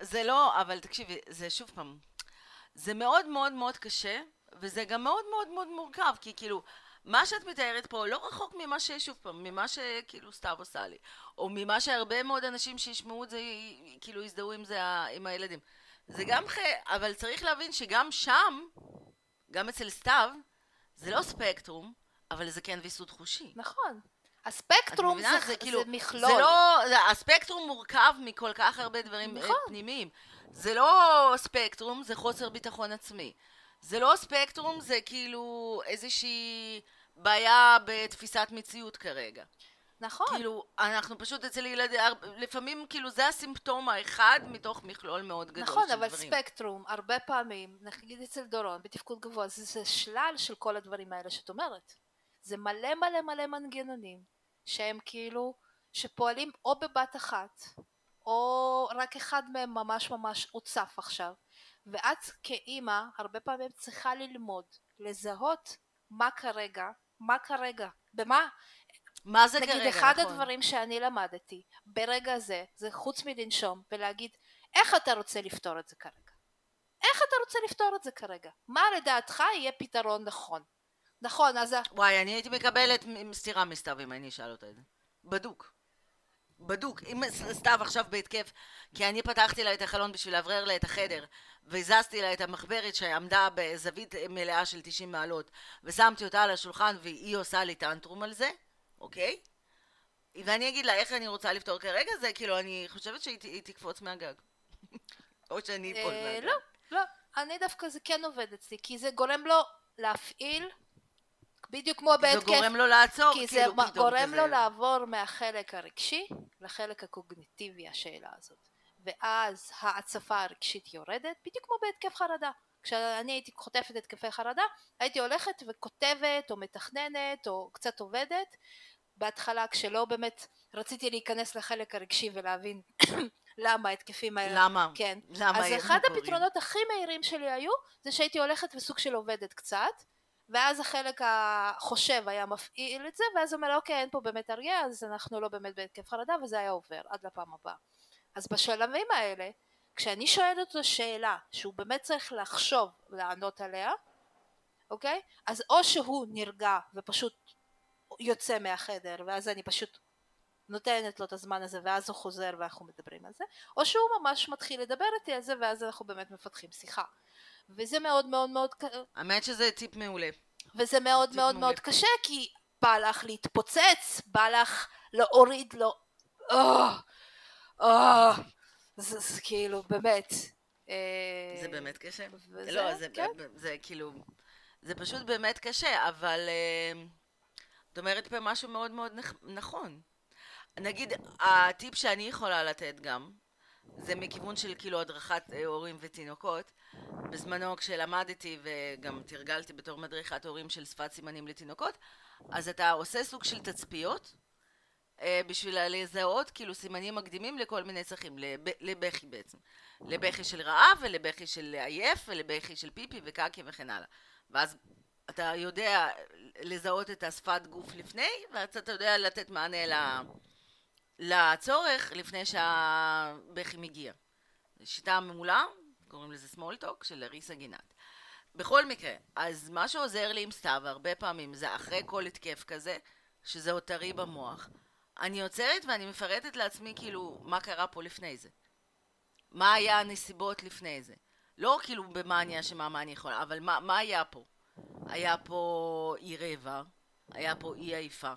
זה לא, אבל תקשיבי, זה שוב פעם, זה מאוד מאוד מאוד קשה, וזה גם מאוד מאוד מאוד מורכב, כי כאילו, מה שאת מתארת פה לא רחוק ממה ששוב פעם, ממה שכאילו סתיו עושה לי, או ממה שהרבה מאוד אנשים שישמעו את זה, כאילו יזדהו עם זה, עם הילדים. זה גם ח... אבל צריך להבין שגם שם, גם אצל סתיו, זה לא ספקטרום, אבל זה כן ויסות חושי. נכון. הספקטרום זה, זה, כאילו, זה מכלול. זה לא, זה, הספקטרום מורכב מכל כך הרבה דברים נכון. פנימיים. זה לא ספקטרום, זה חוסר ביטחון עצמי. זה לא ספקטרום, זה כאילו איזושהי בעיה בתפיסת מציאות כרגע. נכון. כאילו, אנחנו פשוט אצל ילדים, לפעמים כאילו זה הסימפטום האחד מתוך מכלול מאוד גדול נכון, של דברים. נכון, אבל ספקטרום, הרבה פעמים, נגיד אצל דורון, בתפקוד גבוה, זה, זה שלל של כל הדברים האלה שאת אומרת. זה מלא מלא מלא מנגנונים, שהם כאילו, שפועלים או בבת אחת, או רק אחד מהם ממש ממש הוצף עכשיו. ואת כאימא, הרבה פעמים צריכה ללמוד, לזהות מה כרגע, מה כרגע, במה, מה זה נגיד, כרגע, אחד נכון. הדברים שאני למדתי ברגע הזה, זה חוץ מלנשום ולהגיד, איך אתה רוצה לפתור את זה כרגע? איך אתה רוצה לפתור את זה כרגע? מה לדעתך יהיה פתרון נכון? נכון, אז... וואי, אני הייתי מקבלת סטירה מסתיו אם אני אשאל אותה את זה. בדוק. בדוק. אם סתיו עכשיו בהתקף, כי אני פתחתי לה את החלון בשביל לאוורר לה את החדר, והזזתי לה את המחברת שעמדה בזווית מלאה של 90 מעלות, ושמתי אותה על השולחן והיא עושה לי טנטרום על זה, אוקיי? ואני אגיד לה איך אני רוצה לפתור כרגע, זה כאילו, אני חושבת שהיא תקפוץ מהגג. או שאני אפול אה, מהגג. לא, לא. אני דווקא זה כן עובד אצלי, כי זה גורם לו להפעיל בדיוק כמו בהתקף. זה גורם לו לעצור, כי כאילו, זה גורם לו לעבור מהחלק הרגשי לחלק הקוגניטיבי, השאלה הזאת. ואז ההצפה הרגשית יורדת, בדיוק כמו בהתקף חרדה. כשאני הייתי חוטפת התקפי חרדה, הייתי הולכת וכותבת או מתכננת או קצת עובדת. בהתחלה כשלא באמת רציתי להיכנס לחלק הרגשי ולהבין למה ההתקפים האלה. למה? כן. למה אז אחד הפתרונות הכי מהירים שלי היו, זה שהייתי הולכת וסוג של עובדת קצת, ואז החלק החושב היה מפעיל את זה, ואז הוא אומר אוקיי אין פה באמת אריה, אז אנחנו לא באמת בהתקף חרדה, וזה היה עובר עד לפעם הבאה. אז בשלבים האלה כשאני שואלת אותו שאלה שהוא באמת צריך לחשוב לענות עליה, אוקיי? אז או שהוא נרגע ופשוט יוצא מהחדר ואז אני פשוט נותנת לו את הזמן הזה ואז הוא חוזר ואנחנו מדברים על זה, או שהוא ממש מתחיל לדבר איתי על זה ואז אנחנו באמת מפתחים שיחה. וזה מאוד מאוד מאוד... האמת שזה טיפ מעולה. וזה מאוד מאוד מעולה. מאוד קשה כי בא לך להתפוצץ, בא לך להוריד לו... Oh, oh, זה, זה כאילו באמת. אה, זה באמת קשה. וזה, לא, זה, כן. זה, זה כאילו, זה פשוט באמת קשה, אבל אה, את אומרת פה משהו מאוד מאוד נכון. נגיד, הטיפ שאני יכולה לתת גם, זה מכיוון של כאילו הדרכת אה, הורים ותינוקות. בזמנו כשלמדתי וגם תרגלתי בתור מדריכת הורים של שפת סימנים לתינוקות, אז אתה עושה סוג של תצפיות, אה, בשביל לזהות כאילו סימנים מקדימים לכל מיני צרכים, לב, לבכי בעצם. לבכי של רעב ולבכי של עייף ולבכי של פיפי וקקי וכן הלאה. ואז אתה יודע לזהות את השפת גוף לפני, ואז אתה יודע לתת מענה ל... לצורך לפני שהבכי מגיע. שיטה מעולה, קוראים לזה small talk של ריסה גינת. בכל מקרה, אז מה שעוזר לי עם סתיו הרבה פעמים זה אחרי כל התקף כזה, שזה עוד טרי במוח, אני עוצרת ואני מפרטת לעצמי כאילו מה קרה פה לפני זה. מה היה הנסיבות לפני זה. לא כאילו במה אני אשמה, מה אני יכולה, אבל מה, מה היה פה? היה פה אי רבע, היה פה אי עייפה,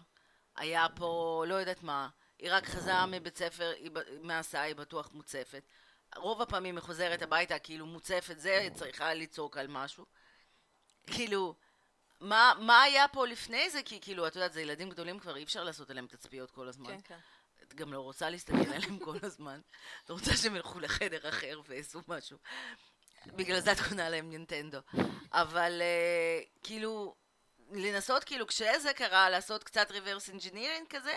היה פה לא יודעת מה, היא רק חזרה מבית ספר, מהסעה היא בטוח מוצפת. רוב הפעמים היא חוזרת הביתה כאילו מוצפת זה, צריכה לצעוק על משהו. כאילו, מה, מה היה פה לפני זה? כי כאילו, את יודעת, זה ילדים גדולים כבר, אי אפשר לעשות עליהם תצפיות כל הזמן. כן, כן. את גם לא רוצה להסתכל עליהם כל הזמן. את רוצה שהם ילכו לחדר אחר ויעשו משהו. בגלל זה את קונה להם נינטנדו. אבל uh, כאילו, לנסות כאילו, כשזה קרה, לעשות קצת reverse engineering כזה,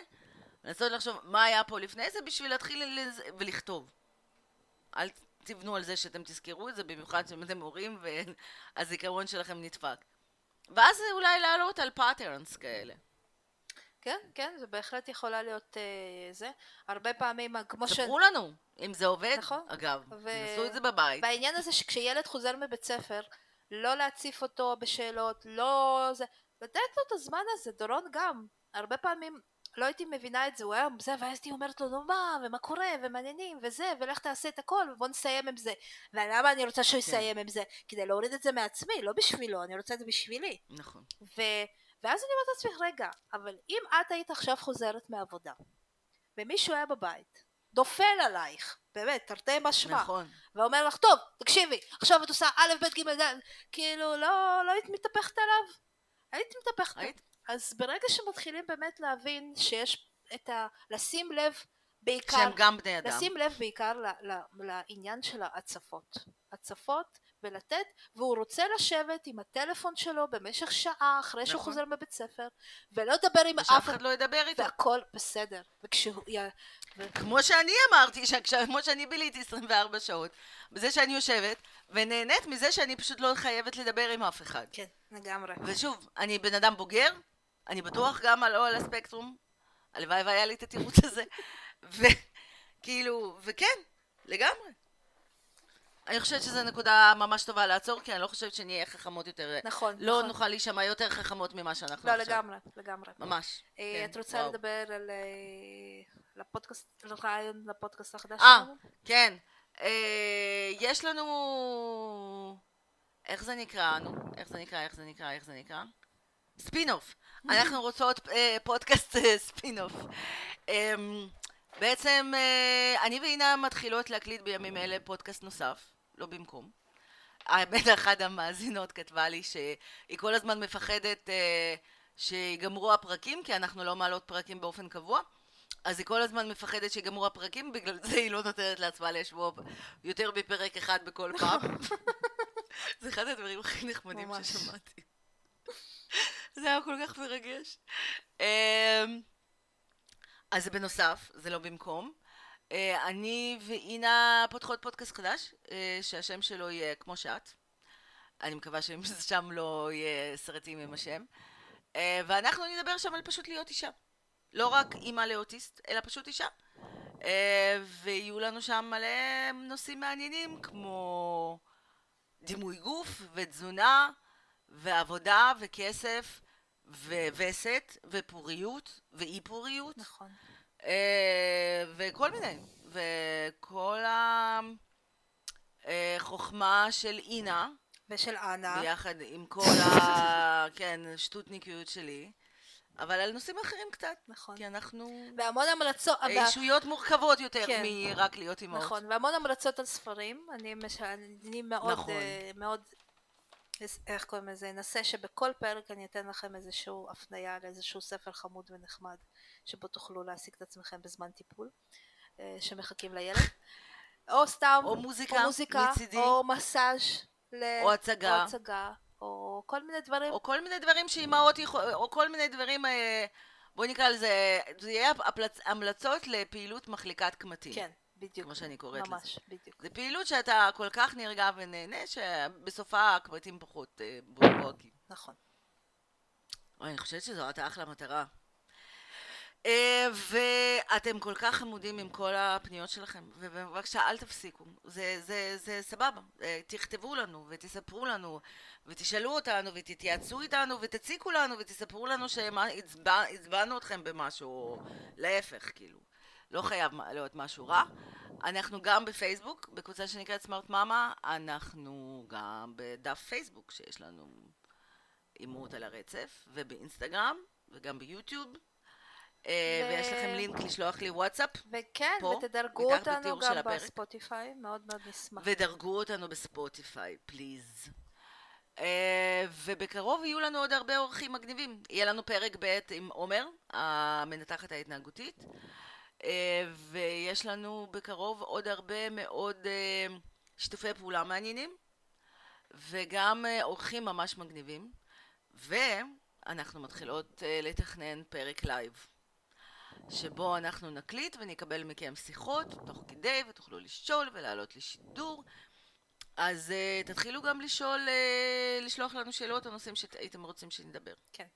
לנסות לחשוב מה היה פה לפני זה בשביל להתחיל לז... ולכתוב. אל תבנו על זה שאתם תזכרו את זה, במיוחד שאם אתם הורים והזיכרון שלכם נדפק. ואז אולי לעלות על patterns כאלה. כן, כן, זה בהחלט יכולה להיות אה, זה. הרבה פעמים, כמו ש... ספרו לנו, אם זה עובד, נכון. אגב, ו... תנסו את זה בבית. והעניין הזה שכשילד חוזר מבית ספר, לא להציף אותו בשאלות, לא זה, לתת לו את הזמן הזה, דורון גם. הרבה פעמים לא הייתי מבינה את זה, הוא היה זה, ואז הייתי אומרת לו, נו מה, ומה קורה, ומעניינים, וזה, ולך תעשה את הכל, ובוא נסיים עם זה. ולמה אני רוצה שהוא כן. יסיים עם זה? כדי להוריד את זה מעצמי, לא בשבילו, אני רוצה את זה בשבילי. נכון. ו... ואז אני אומרת לעצמי, רגע, אבל אם את היית עכשיו חוזרת מעבודה, ומישהו היה בבית, נופל עלייך, באמת, תרתי משמע, נכון. ואומר לך, טוב, תקשיבי, עכשיו את עושה א', ב', ג', ד', כאילו, לא, לא היית מתהפכת עליו? היית מתהפכת. היית. אז ברגע שמתחילים באמת להבין שיש את ה... לשים לב בעיקר... שהם גם בני אדם. לשים לב בעיקר ל, ל, לעניין של ההצפות. הצפות ולתת, והוא רוצה לשבת עם הטלפון שלו במשך שעה אחרי נכון. שהוא חוזר מבית ספר, ולא לדבר עם אף אחד לא ידבר איתו. והכל בסדר. וכשהוא... כמו שאני אמרתי, כמו שאני ביליתי 24 שעות, בזה שאני יושבת ונהנית מזה שאני פשוט לא חייבת לדבר עם אף אחד. כן, לגמרי. ושוב, אני בן אדם בוגר, אני בטוח גם על לא על הספקטרום, הלוואי והיה לי את התירוץ הזה, וכאילו, וכן, לגמרי. אני חושבת שזו נקודה ממש טובה לעצור, כי אני לא חושבת שנהיה חכמות יותר. נכון. לא נכון. נוכל להישמע יותר חכמות ממה שאנחנו לא, עכשיו. לא, לגמרי, לגמרי. ממש. אה, כן, את רוצה וואו. לדבר על אה, לפודקאסט, לרעיון לפודקאסט החדש אה, שלנו? אה, כן. אה, יש לנו... איך זה נקרא? נו, איך זה נקרא? איך זה נקרא? איך זה נקרא? ספינוף. אנחנו רוצות אה, פודקאסט אה, ספינוף. אה, בעצם אה, אני ואינה מתחילות להקליט בימים אלה פודקאסט נוסף, לא במקום. האמת, אחת המאזינות כתבה לי שהיא כל הזמן מפחדת אה, שיגמרו הפרקים, כי אנחנו לא מעלות פרקים באופן קבוע. אז היא כל הזמן מפחדת שיגמרו הפרקים, בגלל זה היא לא נותנת לעצמה לשבוע יותר בפרק אחד בכל פעם. זה אחד הדברים הכי נחמדים ששמעתי. זה היה כל כך מרגש. אמ, אז זה בנוסף, זה לא במקום. אה, אני ואינה פותחות פודקאסט חדש, אה, שהשם שלו יהיה כמו שאת. אני מקווה ששם לא יהיה סרטים עם השם. אה, ואנחנו נדבר שם על פשוט להיות אישה. לא רק אימא לאוטיסט, אלא פשוט אישה. ויהיו לנו שם מלא נושאים מעניינים, כמו דימוי גוף ותזונה ועבודה וכסף ווסת, ופוריות, ואי פוריות. נכון. אה, וכל מיני. וכל החוכמה של אינה. ושל אנה. ביחד עם כל ה... כן, שטותניקיות שלי. אבל על נושאים אחרים קצת. נכון. כי אנחנו... והמון המלצות... אישויות מורכבות יותר כן. מרק להיות אימהות. נכון, והמון המלצות על ספרים. אני, מש... אני מאוד, נכון. uh, מאוד איך קוראים לזה, אנסה שבכל פרק אני אתן לכם איזושהי הפנייה לאיזשהו ספר חמוד ונחמד שבו תוכלו להעסיק את עצמכם בזמן טיפול אה, שמחכים לילד. או סתם או מוזיקה, או, מוזיקה, מצידי, או מסאז' ל... או הצגה, או הצגה או כל מיני דברים. או כל מיני דברים שאימהות יכולות או כל מיני דברים אה, בואי נקרא לזה זה יהיה המלצות לפעילות מחליקת קמטים. כן בדיוק. כמו שאני קוראת ממש, לזה. ממש, בדיוק. זו פעילות שאתה כל כך נרגע ונהנה, שבסופה הקבטים פחות אה, בוהקים. נכון. אני חושבת שזו הייתה אחלה מטרה. אה, ואתם כל כך חמודים עם כל הפניות שלכם, ובבקשה אל תפסיקו, זה, זה, זה סבבה, אה, תכתבו לנו ותספרו לנו ותשאלו אותנו ותתייעצו איתנו ותציקו לנו ותספרו לנו שהצבענו אתכם במשהו, או להפך, כאילו, לא חייב להיות משהו רע. אנחנו גם בפייסבוק, בקבוצה שנקראת סמארט מאמה, אנחנו גם בדף פייסבוק שיש לנו עימות על הרצף, ובאינסטגרם, וגם ביוטיוב. אה, ויש לכם לינק לשלוח לי וואטסאפ. וכן, פה, ותדרגו אותנו גם בספוטיפיי, מאוד מאוד נשמח. ודרגו אותנו בספוטיפיי, פליז. Uh, ובקרוב יהיו לנו עוד הרבה אורחים מגניבים. יהיה לנו פרק ב' עם עומר, המנתחת ההתנהגותית. Uh, ויש לנו בקרוב עוד הרבה מאוד uh, שיתופי פעולה מעניינים. וגם אה, אורחים ממש מגניבים. ואנחנו מתחילות לתכנן פרק live. שבו אנחנו נקליט ונקבל מכם שיחות תוך כדי ותוכלו לשאול ולעלות לשידור. אז אה, תתחילו גם לשאול, אה, לשלוח לנו שאלות או נושאים שהייתם רוצים שנדבר. כן,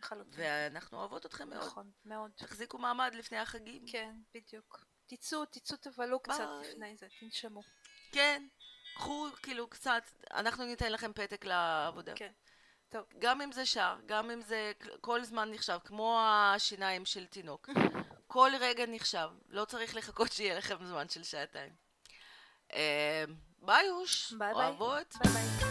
לחלוטין. ואנחנו אוהבות אתכם מאוד. נכון, מאוד. תחזיקו מעמד לפני החגים. כן, בדיוק. תצאו, תצאו תבלו קצת לפני זה, תנשמו. כן, קחו כאילו קצת, אנחנו ניתן לכם פתק לעבודה. כן. טוב. גם אם זה שעה, גם אם זה כל זמן נחשב, כמו השיניים של תינוק. כל רגע נחשב, לא צריך לחכות שיהיה לכם זמן של שעתיים. אה, ביי אוש. אוהבות. ביי ביי.